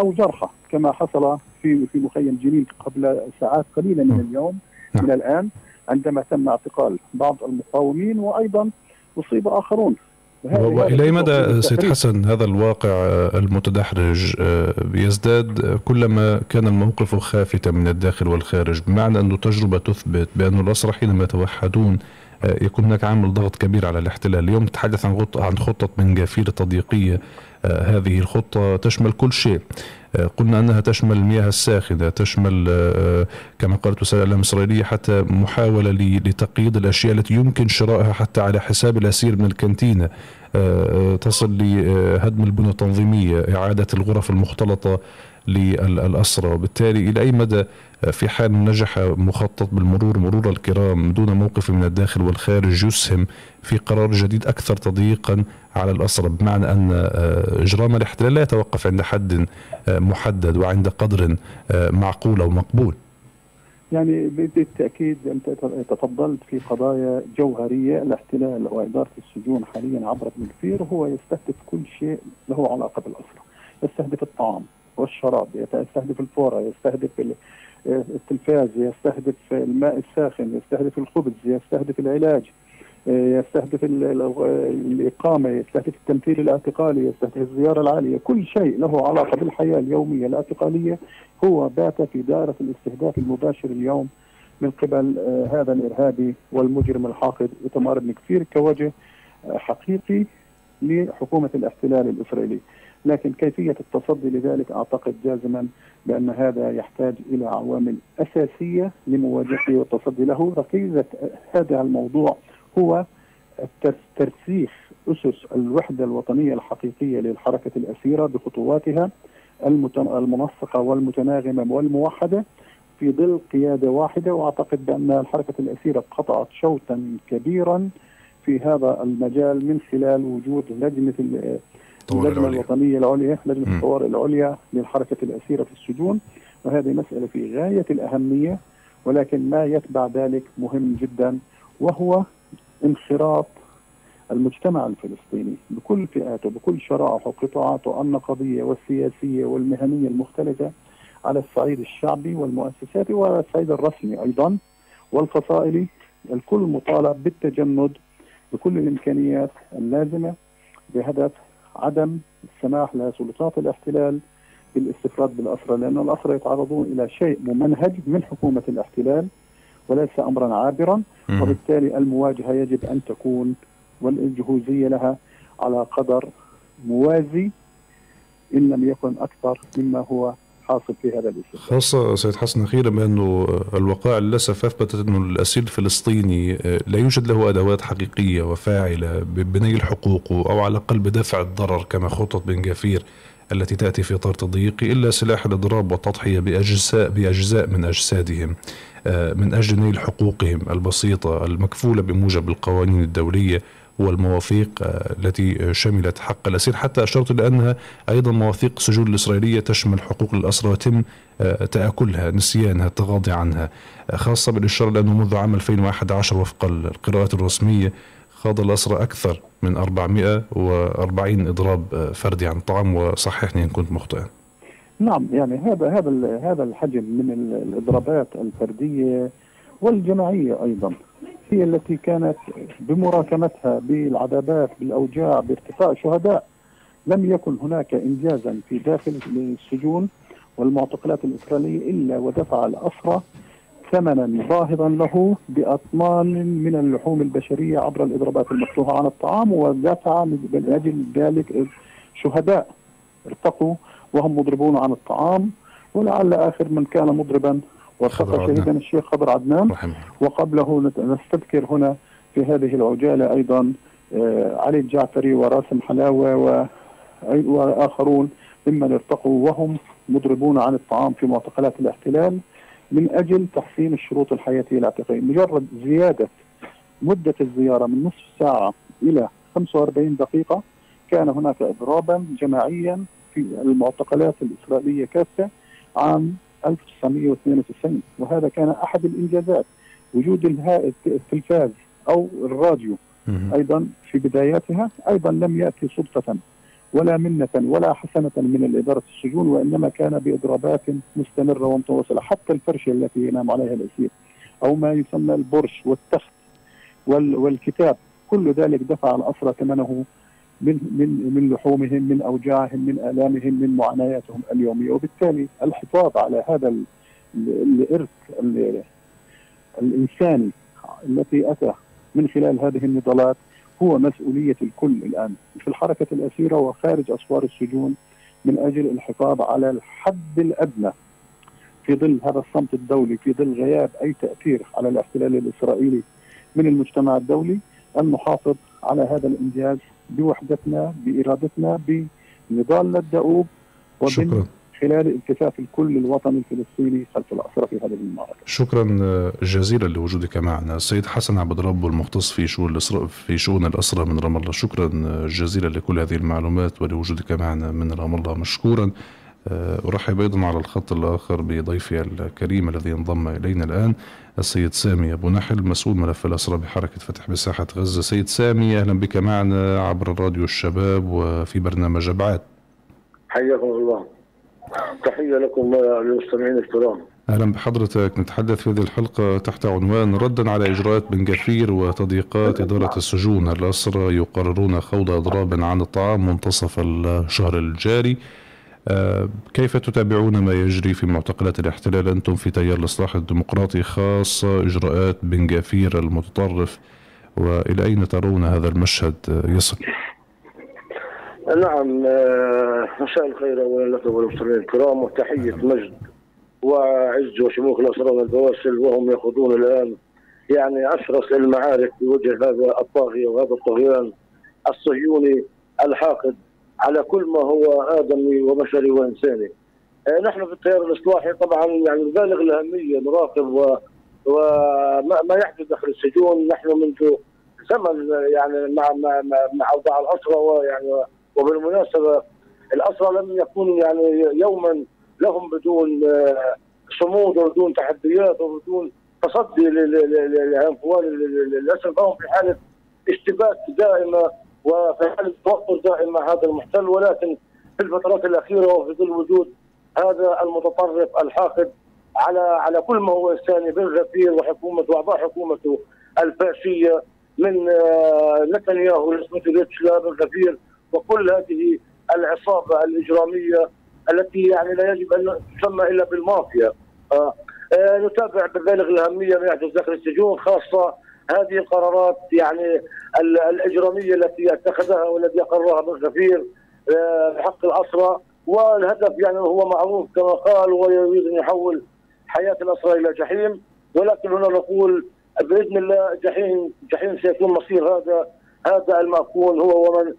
أو جرحى كما حصل في في مخيم جنين قبل ساعات قليلة من اليوم من الآن عندما تم اعتقال بعض المقاومين وأيضا أصيب آخرون. والى أي مدى سيد حسن هذا الواقع المتدحرج آه، يزداد كلما كان الموقف خافتا من الداخل والخارج بمعنى انه تجربه تثبت بأن الاسرى حينما يتوحدون آه، يكون هناك عامل ضغط كبير على الاحتلال. اليوم نتحدث عن عن خطة من جافير تضييقية آه، هذه الخطة تشمل كل شيء. قلنا أنها تشمل المياه الساخنة تشمل آه، كما قالت وسائل الإعلام الإسرائيلية حتى محاولة لتقييد الأشياء التي يمكن شرائها حتى على حساب الأسير من الكانتينة. آه، تصل لهدم البنى التنظيمية إعادة الغرف المختلطة للأسرى. وبالتالي إلى أي مدى في حال نجح مخطط بالمرور مرور الكرام دون موقف من الداخل والخارج يسهم في قرار جديد أكثر تضييقا على الأسرى بمعنى أن آه، إجرام الاحتلال لا يتوقف عند حد آه، محدد وعند قدر آه، معقول أو مقبول. يعني بالتأكيد أنت تفضلت في قضايا جوهرية. الاحتلال وإدارة السجون حاليا عبر ابن كثير هو يستهدف كل شيء له علاقة بالاسره يستهدف الطعام والشراب يستهدف الفوره يستهدف التلفاز يستهدف الماء الساخن يستهدف الخبز يستهدف العلاج يستهدف الإقامة يستهدف التمثيل الاعتقالي يستهدف الزيارة العالية. كل شيء له علاقة بالحياة اليومية الاعتقالية. هو بات في دائرة الاستهداف المباشر اليوم من قبل آه، هذا الإرهابي والمجرم الحاقد إتمار بن كثير كوجه آه، حقيقي لحكومة الاحتلال الإسرائيلي. لكن كيفية التصدي لذلك أعتقد جازما بأن هذا يحتاج إلى عوامل أساسية لمواجهته والتصدي له. ركيزة هذا الموضوع هو ترسيخ أسس الوحدة الوطنية الحقيقية للحركة الأسيرة بخطواتها المنسقة والمتناغمة والموحدة في ظل قيادة واحدة. وأعتقد بأن الحركة الأسيرة قطعت شوطا كبيرا في هذا المجال من خلال وجود لجنة اللجنة الوطنية العليا لجنة الطوارئ العليا للحركة الأسيرة في السجون وهذه مسألة في غاية الأهمية ولكن ما يتبع ذلك مهم جدا وهو انخراط المجتمع الفلسطيني بكل فئاته بكل شرائحه وقطاعاته النقضيه والسياسية والمهنية المختلفة على الصعيد الشعبي والمؤسساتي وعلى الصعيد الرسمي أيضا والفصائلي الكل مطالب بالتجند بكل الإمكانيات اللازمة بهدف عدم السماح لسلطات الاحتلال بالاستفراد بالأسرى لأن الأسرى يتعرضون إلى شيء ممنهج من حكومة الاحتلال وليس امرا عابرا وبالتالي المواجهة يجب أن تكون والجهوزية لها على قدر موازي إن لم يكن أكثر مما هو حاصل في هذا الاسم خاصة سيد حسن أخيرا بأنه الوقائع للأسف أثبتت أنه الأسير الفلسطيني لا يوجد له أدوات حقيقية وفاعلة بنيل حقوقه أو على الأقل بدفع الضرر كما خطط بن جافير التي تأتي في إطار تضييقي إلا سلاح الإضراب والتضحية بأجزاء بأجزاء من أجسادهم آه، من أجل نيل حقوقهم البسيطة المكفولة بموجب القوانين الدولية والمواثيق آه، التي شملت حق الأسير حتى أشرت إلى أنها أيضا مواثيق السجون الإسرائيلية تشمل حقوق الأسرى وتم آه، تآكلها نسيانها التغاضي عنها. خاصة بالإشارة لأنه منذ عام 2011 وفق القراءات الرسمية خاض الأسرى أكثر من 440 إضراب فردي عن طعام وصححني إن كنت مخطئا. نعم يعني هذا هذا هذا الحجم من الإضرابات الفردية والجماعية أيضا. هي التي كانت بمراكمتها بالعذابات بالأوجاع بارتفاع شهداء لم يكن هناك انجازا في داخل السجون والمعتقلات الاسرائيليه إلا ودفع الأسرى ثمنا باهظا له بأطنان من اللحوم البشرية عبر الإضرابات المفتوحة عن الطعام ودفع من أجل ذلك شهداء ارتقوا وهم مضربون عن الطعام ولعل آخر من كان مضربا وارتقى شهيدا الشيخ خضر عدنان. رحمه. وقبله نستذكر هنا في هذه العجالة أيضا آه، علي الجعفري وراسم حلاوة وآخرون ممن ارتقوا وهم مضربون عن الطعام في معتقلات الاحتلال من أجل تحسين الشروط الحياتيه الاعتقاليه، مجرد زيادة مدة الزيارة من نصف ساعة إلى 45 دقيقة كان هناك اضرابا جماعيا في المعتقلات الإسرائيلية كافة عام 1992 وهذا كان أحد الإنجازات وجود التلفاز أو الراديو أيضا في بداياتها أيضا لم يأتي صدفة ولا منة ولا حسنة من الإدارة السجون وإنما كان بإضرابات مستمرة ومتواصلة حتى الفرشة التي ينام عليها الأسير أو ما يسمى البرش والتخت والكتاب. كل ذلك دفع الأسرى ثمنه من من من لحومهم من أوجاعهم من آلامهم من معاناتهم اليوميه وبالتالي الحفاظ على هذا الإرث الإنساني التي أتى من خلال هذه النضالات هو مسؤولية الكل الآن في الحركة الأسيرة وخارج أسوار السجون من أجل الحفاظ على الحد الأدنى في ظل هذا الصمت الدولي في ظل غياب أي تأثير على الاحتلال الإسرائيلي من المجتمع الدولي أن نحافظ على هذا الإنجاز بوحدتنا بإرادتنا بنضالنا الدؤوب ومن خلال التفاف الكل الوطني الفلسطيني خلف الأسرى في هذه المعركة. شكرا جزيلا لوجودك معنا. السيد حسن عبد رب المختص في شؤون الأسرة في شؤون الأسرة من رام الله. شكرا جزيلا لكل هذه المعلومات ولوجودك معنا من رام الله. مشكورا. آه، أرحب أيضا على الخط الآخر بضيفي الكريم الذي انضم إلينا الآن السيد سامي أبو نحل مسؤول ملف الأسرى بحركة فتح بساحة غزة. سيد سامي أهلا بك معنا عبر راديو الشباب وفي برنامج أبعاد. حياكم الله. تحية لكم للمستمعين الكرام. أهلا بحضرتك. نتحدث في هذه الحلقة تحت عنوان ردا على إجراءات بن جفير وتضييقات إدارة السجون. الأسرى يقررون خوض إضراب عن الطعام منتصف الشهر الجاري. آه، كيف تتابعون ما يجري في معتقلات الاحتلال أنتم في تيار الإصلاح الديمقراطي خاصة إجراءات بن جفير المتطرف وإلى أين ترون هذا المشهد يصل؟ نعم آه، مساء الخير اولا لكم وللمستمعين الكرام وتحية مجد وعز وشموخ الاسرى والبواسل وهم يخوضون الآن يعني اشرس المعارك بوجه هذا الطاغية وهذا الطغيان الصهيوني الحاقد على كل ما هو آدمي وبشري وإنساني. آه، نحن في التيار الإصلاحي طبعا يعني بالغ الأهمية نراقب وما يحدث داخل السجون نحن منذ زمن يعني مع مع مع أوضاع الاسرى ويعني وبالمناسبة الاسرى لم يكون يعني يوما لهم بدون آه، صمود وبدون تحديات وبدون تصدي لعنفوان الاسر فهم في حالة اشتباك دائمة وفي توتر دائمه هذا المحتل ولكن في الفترات الأخيرة وفي ظل وجود هذا المتطرف الحاقد على على كل ما هو إنساني بالغفير وحكومته وأعضاء حكومته الفاشية من آه، نتنياهو لسموتريتش لا بالغفير وكل هذه العصابة الإجرامية التي يعني لا يجب أن تسمى إلا بالمافيا. آه آه نتابع ببالغ الأهمية ما يحدث داخل السجون خاصة هذه القرارات يعني الإجرامية التي اتخذها والتي اقرها ابن غفير آه بحق الأسرى. والهدف يعني هو معروف كما قال هو يريد أن يحول حياة الأسرى إلى جحيم. ولكن هنا نقول بإذن الله جحيم جحيم سيكون مصير هذا هذا المأكون هو ومن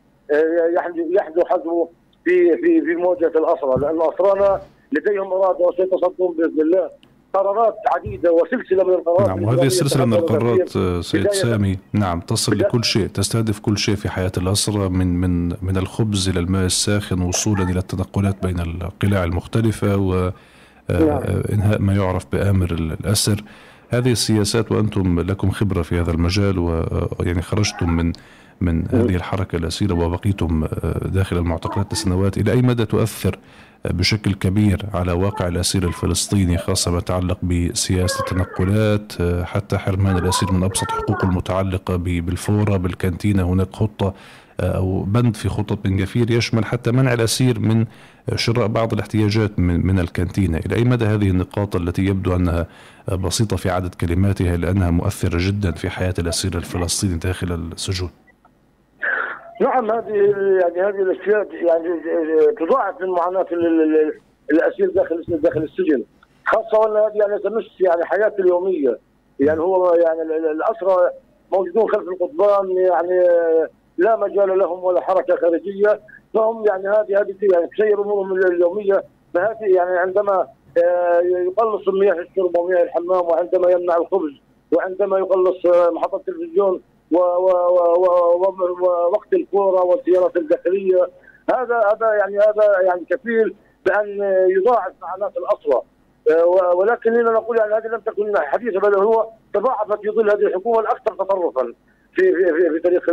يحدو حذو في في في مواجهه الأسرى. لأن أسرانا لديهم إرادة وسيتصدون بإذن الله. قرارات عديدة وسلسلة من القرارات نعم وهذه السلسله من القرارات سيد سامي. نعم تصل لكل شيء تستهدف كل شيء في حياة الاسرى من من من الخبز إلى الماء الساخن وصولا إلى التنقلات بين القلاع المختلفة وانهاء نعم. ما يعرف بآمر الأسر. هذه السياسات وأنتم لكم خبرة في هذا المجال ويعني خرجتم من من هذه الحركة الأسيرة وبقيتم آه، داخل المعتقلات لسنوات إلى أي مدى تؤثر آه، بشكل كبير على واقع الأسير الفلسطيني خاصة ما يتعلق بسياسة التنقلات آه، حتى حرمان الأسير من أبسط حقوقه المتعلقة بالفورة بالكانتينة هناك خطة أو بند في خطة بن جفير يشمل حتى منع الأسير من شراء بعض الاحتياجات من, من الكانتينة. إلى أي مدى هذه النقاط التي يبدو أنها بسيطة في عدد كلماتها لأنها مؤثرة جدا في حياة الأسير الفلسطيني داخل السجون؟ نعم هذه يعني هذه الأشياء يعني تضاعف من معاناة الأسير داخل داخل السجن. خاصة ولا هذه يعني تمس يعني حياته اليومية. يعني هو يعني الاسرى موجودون خلف القضبان يعني لا مجال لهم ولا حركة خارجية. فهم يعني هذه هذه يعني تسير أمورهم اليومية. فهذه يعني عندما آه، يقلص مياه الشرب ومياه الحمام وعندما يمنع الخبز وعندما يقلص محطة التلفزيون ووقت الكورة والسيارات الداخلية. هذا هذا يعني هذا يعني كفيل بأن يضاعف معاناه الاسرى آه، ولكن هنا نقول يعني هذه لم تكن حديثة بل هو تضاعفت في ظل هذه الحكومة الأكثر تطرفا في في في, في تاريخ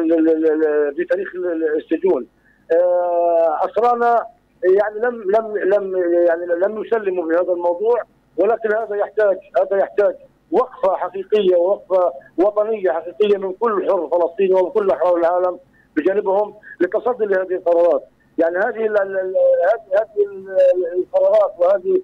في تاريخ السجون. آه، أسرانا يعني لم لم لم يعني لم يسلموا بهذا الموضوع ولكن هذا يحتاج هذا يحتاج وقفة حقيقية ووقفة وطنية حقيقية من كل حر فلسطيني ومن كل احرار العالم بجانبهم للتصدي لهذه القرارات، يعني هذه هذه القرارات وهذه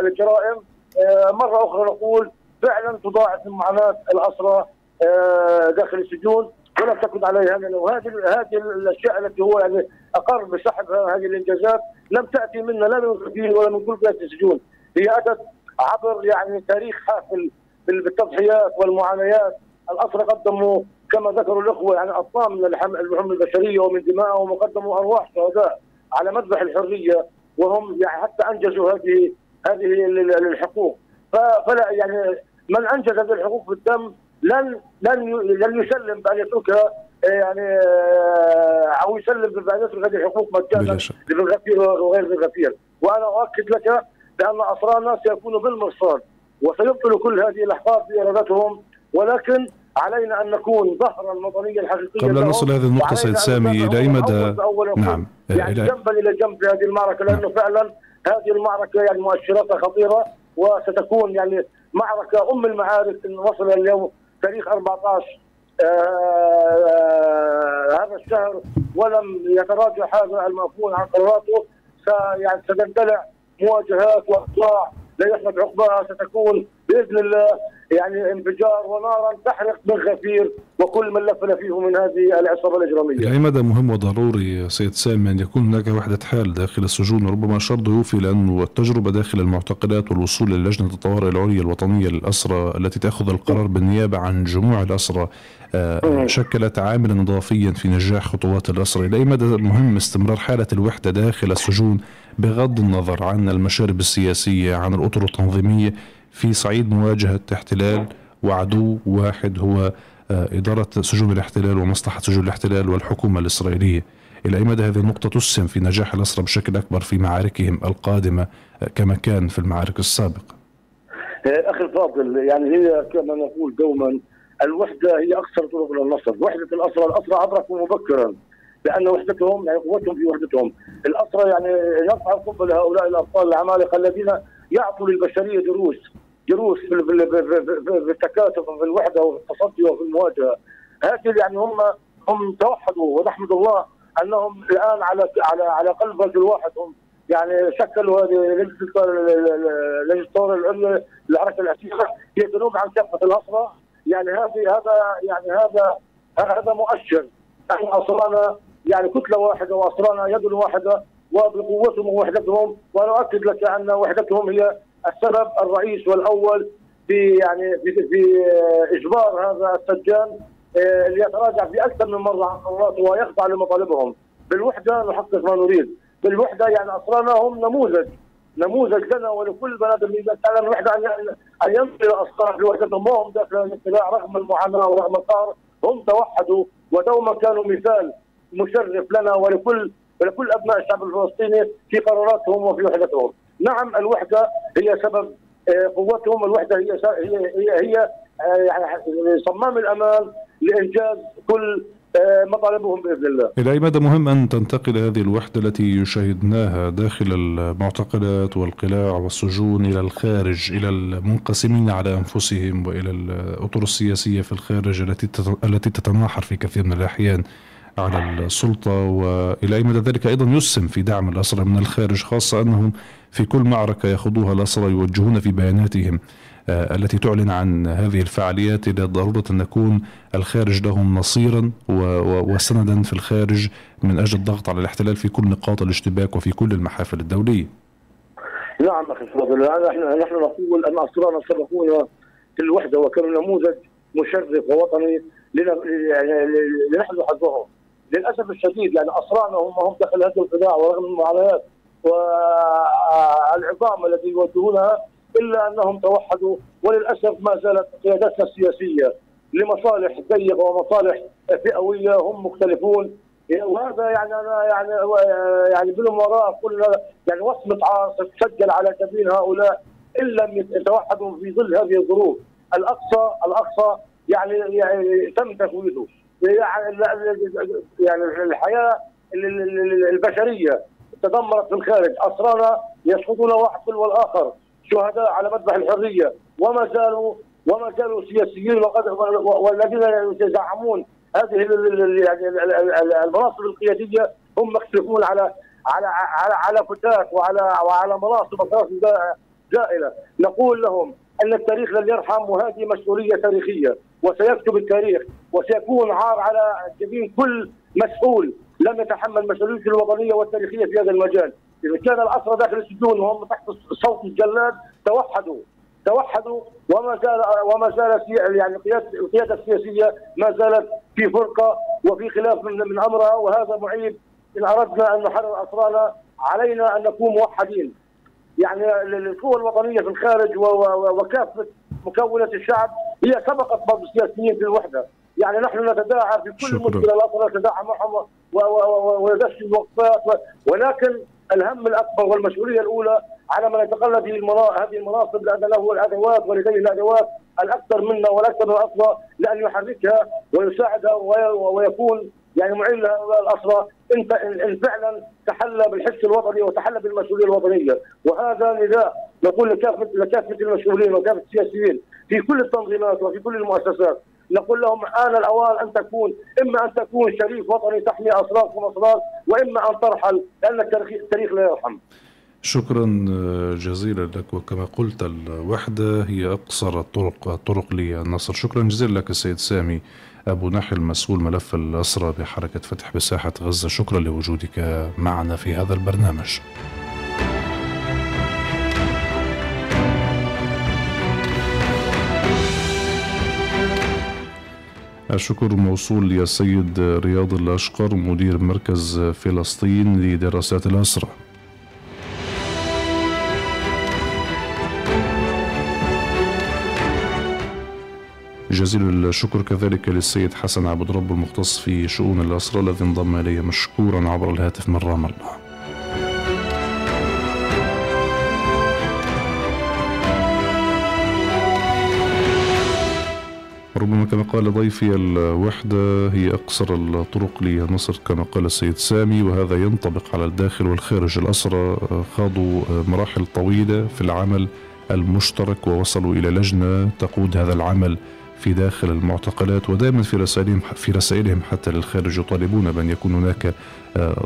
الجرائم آه، مرة أخرى نقول فعلا تضاعف من معاناه الأسرى آه، داخل السجون ولم تكن عليها وهذه هذه الأشياء التي هو يعني أقر بسحب هذه الإنجازات لم تأتي منا لا من ولا من كل بيت السجون. هي أتت عبر يعني تاريخ حافل بالتضحيات والمعانيات. الاسرى قدموا كما ذكروا الإخوة يعني اطنان من اللحوم البشرية ومن دمائهم وقدموا أرواح شهداء على مذبح الحرية وهم يعني حتى أنجزوا هذه هذه الحقوق فلا يعني من أنجز هذه الحقوق بالدم لن لن لن يسلم بأن يتركها يعني أو يسلم بأن يترك هذه الحقوق مجانا للغفير وغير الغفير. وأنا أؤكد لك بأن اسرانا سيكونوا بالمرصاد. وسيبطل كل هذه الاحقاد بإرادتهم ولكن علينا أن نكون ظهرا وطنيا حقيقيا قبل أن نصل هذه النقطة سيد سامي إلى أي مدى؟ نعم. يعني جنبا إلى جنب في هذه المعركة لأنه نعم. فعلا هذه المعركة يعني مؤشراتها خطيرة وستكون يعني معركة أم المعارك إن وصل اليوم تاريخ 14 آه آه هذا الشهر ولم يتراجع هذا المأفون عن قراراته يعني ستندلع مواجهات واقطاع لا يحمد عقباها ستكون بإذن الله يعني انفجار ونارا تحرق من غفير وكل من لفل فيه من هذه العصابة الإجرامية. إلى اي مدى مهم وضروري سيد سامي أن يكون هناك وحدة حال داخل السجون وربما اشار ضيوفي لأنه التجربة داخل المعتقلات والوصول للجنه الطوارئ العليا الوطنية للأسرى التي تأخذ القرار بالنيابة عن جموع الأسرى آه، شكلت عاملا اضافيا في نجاح خطوات الأسرى، إلى أي مدى مهم استمرار حالة الوحدة داخل السجون بغض النظر عن المشارب السياسية عن الأطر التنظيمية في صعيد مواجهة احتلال وعدو واحد هو آه، إدارة سجون الاحتلال ومصلحة سجون الاحتلال والحكومة الإسرائيلية. إلى أي مدى هذه النقطة تسهم في نجاح الأسرى بشكل أكبر في معاركهم القادمة آه، كما كان في المعارك السابقة؟ أخي الفاضل يعني هي كما نقول دوما الوحدة هي أكثر طرق للنصر وحدة الأسرى الأسرى أدركوا مبكرا. لأن وحدتهم يعني قوتهم في وحدتهم. الأسرى يعني يرفع القبة لهؤلاء الأبطال العمالقة الذين يعطوا للبشرية دروس دروس في التكاتف وفي الوحدة وفي التصدي وفي المواجهة. هكذا يعني هم هم توحدوا ونحمد الله أنهم الآن على على على قلب رجل واحد هم. يعني شكلوا هذه لجنه العليا للحركه الاسيره يدلون عن كافه الاسرى يعني هذه هذا يعني هذا هذا مؤشر. نحن اصرنا يعني كتلة واحدة واصرنا يد واحدة وبقوتهم ووحدتهم وأنا أؤكد لك أن وحدتهم هي السبب الرئيس والأول في يعني في, في إجبار هذا السجان آه، ليتراجع في أكثر من مرة عن قراراته ويخضع لمطالبهم. بالوحدة نحقق ما نريد. بالوحدة يعني اصرنا هم نموذج نموذج لنا ولكل آدم. إذا كان الوحدة ان ان ينزل اصحاب بوحدتهم وهم داخل الابتلاع رغم المعاناة ورغم القهر هم توحدوا ودوما كانوا مثال مشرف لنا ولكل ولكل أبناء الشعب الفلسطيني في قراراتهم وفي وحدتهم. نعم الوحدة هي سبب آه، قوتهم الوحدة هي هي هي, هي آه، يعني صمام الأمان لإنجاز كل آه، مطالبهم بإذن الله. إلى أي مدى مهم أن تنتقل هذه الوحدة التي شهدناها داخل المعتقلات والقلاع والسجون إلى الخارج إلى المنقسمين على أنفسهم وإلى الأطر السياسية في الخارج التي التي تتناحر في كثير من الأحيان على السلطة وإلى أي مدى ذلك أيضا يسهم في دعم الأسرى من الخارج خاصة أنهم في كل معركة يخوضوها الأسرى يوجهون في بياناتهم آه، التي تعلن عن هذه الفعاليات إلى ضرورة أن نكون الخارج لهم نصيرا وسندا في الخارج من أجل الضغط على الاحتلال في كل نقاط الاشتباك وفي كل المحافل الدولية. نعم أخي نحن نحن نقول أن أسرانا سبقونا في الوحدة وكانوا نموذج مشرف ووطني لنحن حظهم للأسف الشديد يعني أسرانا هم هم داخل هذا القطاع ورغم المعاناة والعظام التي يوجهونها إلا أنهم توحدوا وللأسف ما زالت قيادتنا السياسية لمصالح ضيقة ومصالح فئوية هم مختلفون. وهذا يعني أنا يعني يعني بالمباراه قلنا يعني وصمه عار تسجل على جبين هؤلاء إن لم يتوحدوا في ظل هذه الظروف. الاقصى الأقصى يعني يعني تم تفويضه. يعني الحياة البشرية تدمرت في الخارج. اسرانا يسقطون واحد تلو الآخر شهداء على مذبح الحرية. وما زالوا وما زالوا سياسيين وقد والذين يزعمون هذه يعني المناصب القيادية هم مختلفون على على على على فتات وعلى وعلى مناصب زائله نقول لهم أن التاريخ لن يرحم وهذه مسؤولية تاريخية. وسيكتب التاريخ وسيكون عار على جبين كل مسؤول لم يتحمل مسؤوليته الوطنية والتاريخية في هذا المجال، إذا كان الأسرى داخل السجون وهم تحت صوت الجلاد توحدوا. توحدوا وما زال وما زالت يعني القيادة السياسية ما زالت في فرقة وفي خلاف من من أمرها وهذا معيب. إن أردنا أن نحرر اسرانا علينا أن نكون موحدين. يعني القوى الوطنية في الخارج وكافة مكونات الشعب هي سبقت بعض السياسيين في الوحدة، يعني نحن نتداعى في كل شكرا. مشكلة الاسرى نتداعى معهم وندش الوقفات ولكن الهم الأكبر والمسؤوليه الأولى على من يتقلد هذه المناصب لأن له الادوات ولديه الادوات الأكثر منا والأكثر من لأن يحركها ويساعدها ويكون يعني معين للاسرى انت إن فعلا تحلى بالحس الوطني وتحلى بالمسؤولية الوطنية. وهذا نداء نقول لكافه لكافة المسؤولين وكافة السياسيين في كل التنظيمات وفي كل المؤسسات. نقول لهم آن الأوان أن تكون إما أن تكون شريف وطني تحمي أسراركم وأسرار وإما أن ترحل لأن التاريخ لا يرحم. شكرا جزيلا لك. وكما قلت الوحدة هي أقصر الطرق الطرق للنصر. شكرا جزيلا لك السيد سامي. أبو نحل مسؤول ملف الأسرى بحركة فتح بساحة غزة. شكرا لوجودك معنا في هذا البرنامج. الشكر موصول للسيد رياض الأشقر مدير مركز فلسطين لدراسات الأسرة. جزيل الشكر كذلك للسيد حسن عبد رب المختص في شؤون الأسرة الذي انضم إلي مشكورا عبر الهاتف من رام الله. ربما كما قال ضيفي الوحدة هي أقصر الطرق لنصر كما قال السيد سامي وهذا ينطبق على الداخل والخارج الأسرى خاضوا مراحل طويلة في العمل المشترك ووصلوا إلى لجنة تقود هذا العمل. في داخل المعتقلات ودائما في رسائلهم في رسائلهم حتى للخارج يطالبون بأن يكون هناك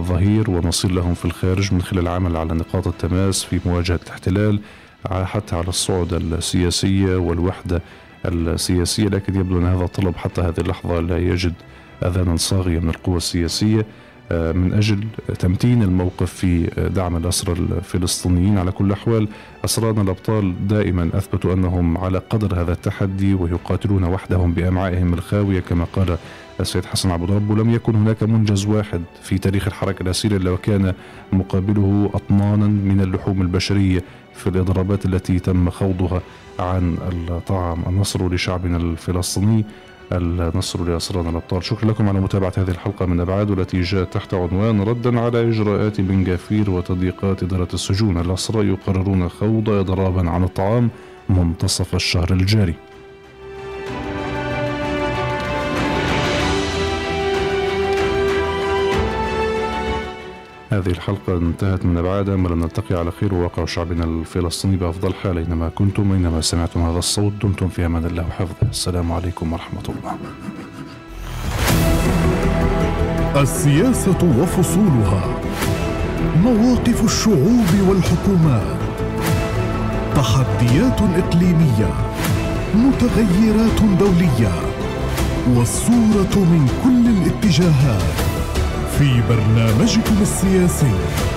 ظهير ونصير لهم في الخارج من خلال العمل على نقاط التماس في مواجهة الاحتلال حتى على الصعد السياسية والوحدة السياسية. لكن يبدو أن هذا الطلب حتى هذه اللحظة لا يجد أذانا صاغية من القوى السياسية. آه، من أجل تمتين الموقف في دعم الأسرى الفلسطينيين. على كل الأحوال أسرانا الأبطال دائما أثبتوا أنهم على قدر هذا التحدي ويقاتلون وحدهم بأمعائهم الخاوية كما قال السيد حسن عبد رب ولم يكن هناك منجز واحد في تاريخ الحركة الأسيرة إلا وكان مقابله أطنانا من اللحوم البشرية في الإضرابات التي تم خوضها عن الطعام النصر لشعبنا الفلسطيني. النصر لأسرانا الأبطال. شكرا لكم على متابعة هذه الحلقة من أبعاد والتي جاءت تحت عنوان ردا على إجراءات بن جافير وتضييقات إدارة السجون. الأسرى يقررون خوض إضرابا عن الطعام منتصف الشهر الجاري. هذه الحلقة انتهت من أبعاد أمل نلتقي على خير وواقع شعبنا الفلسطيني بأفضل حال أينما كنتم أينما سمعتم هذا الصوت دمتم في أمان الله وحفظه. السلام عليكم ورحمة الله. السياسة وفصولها. مواقف الشعوب والحكومات. تحديات إقليمية. متغيرات دولية. والصورة من كل الاتجاهات. في برنامجكم السياسي.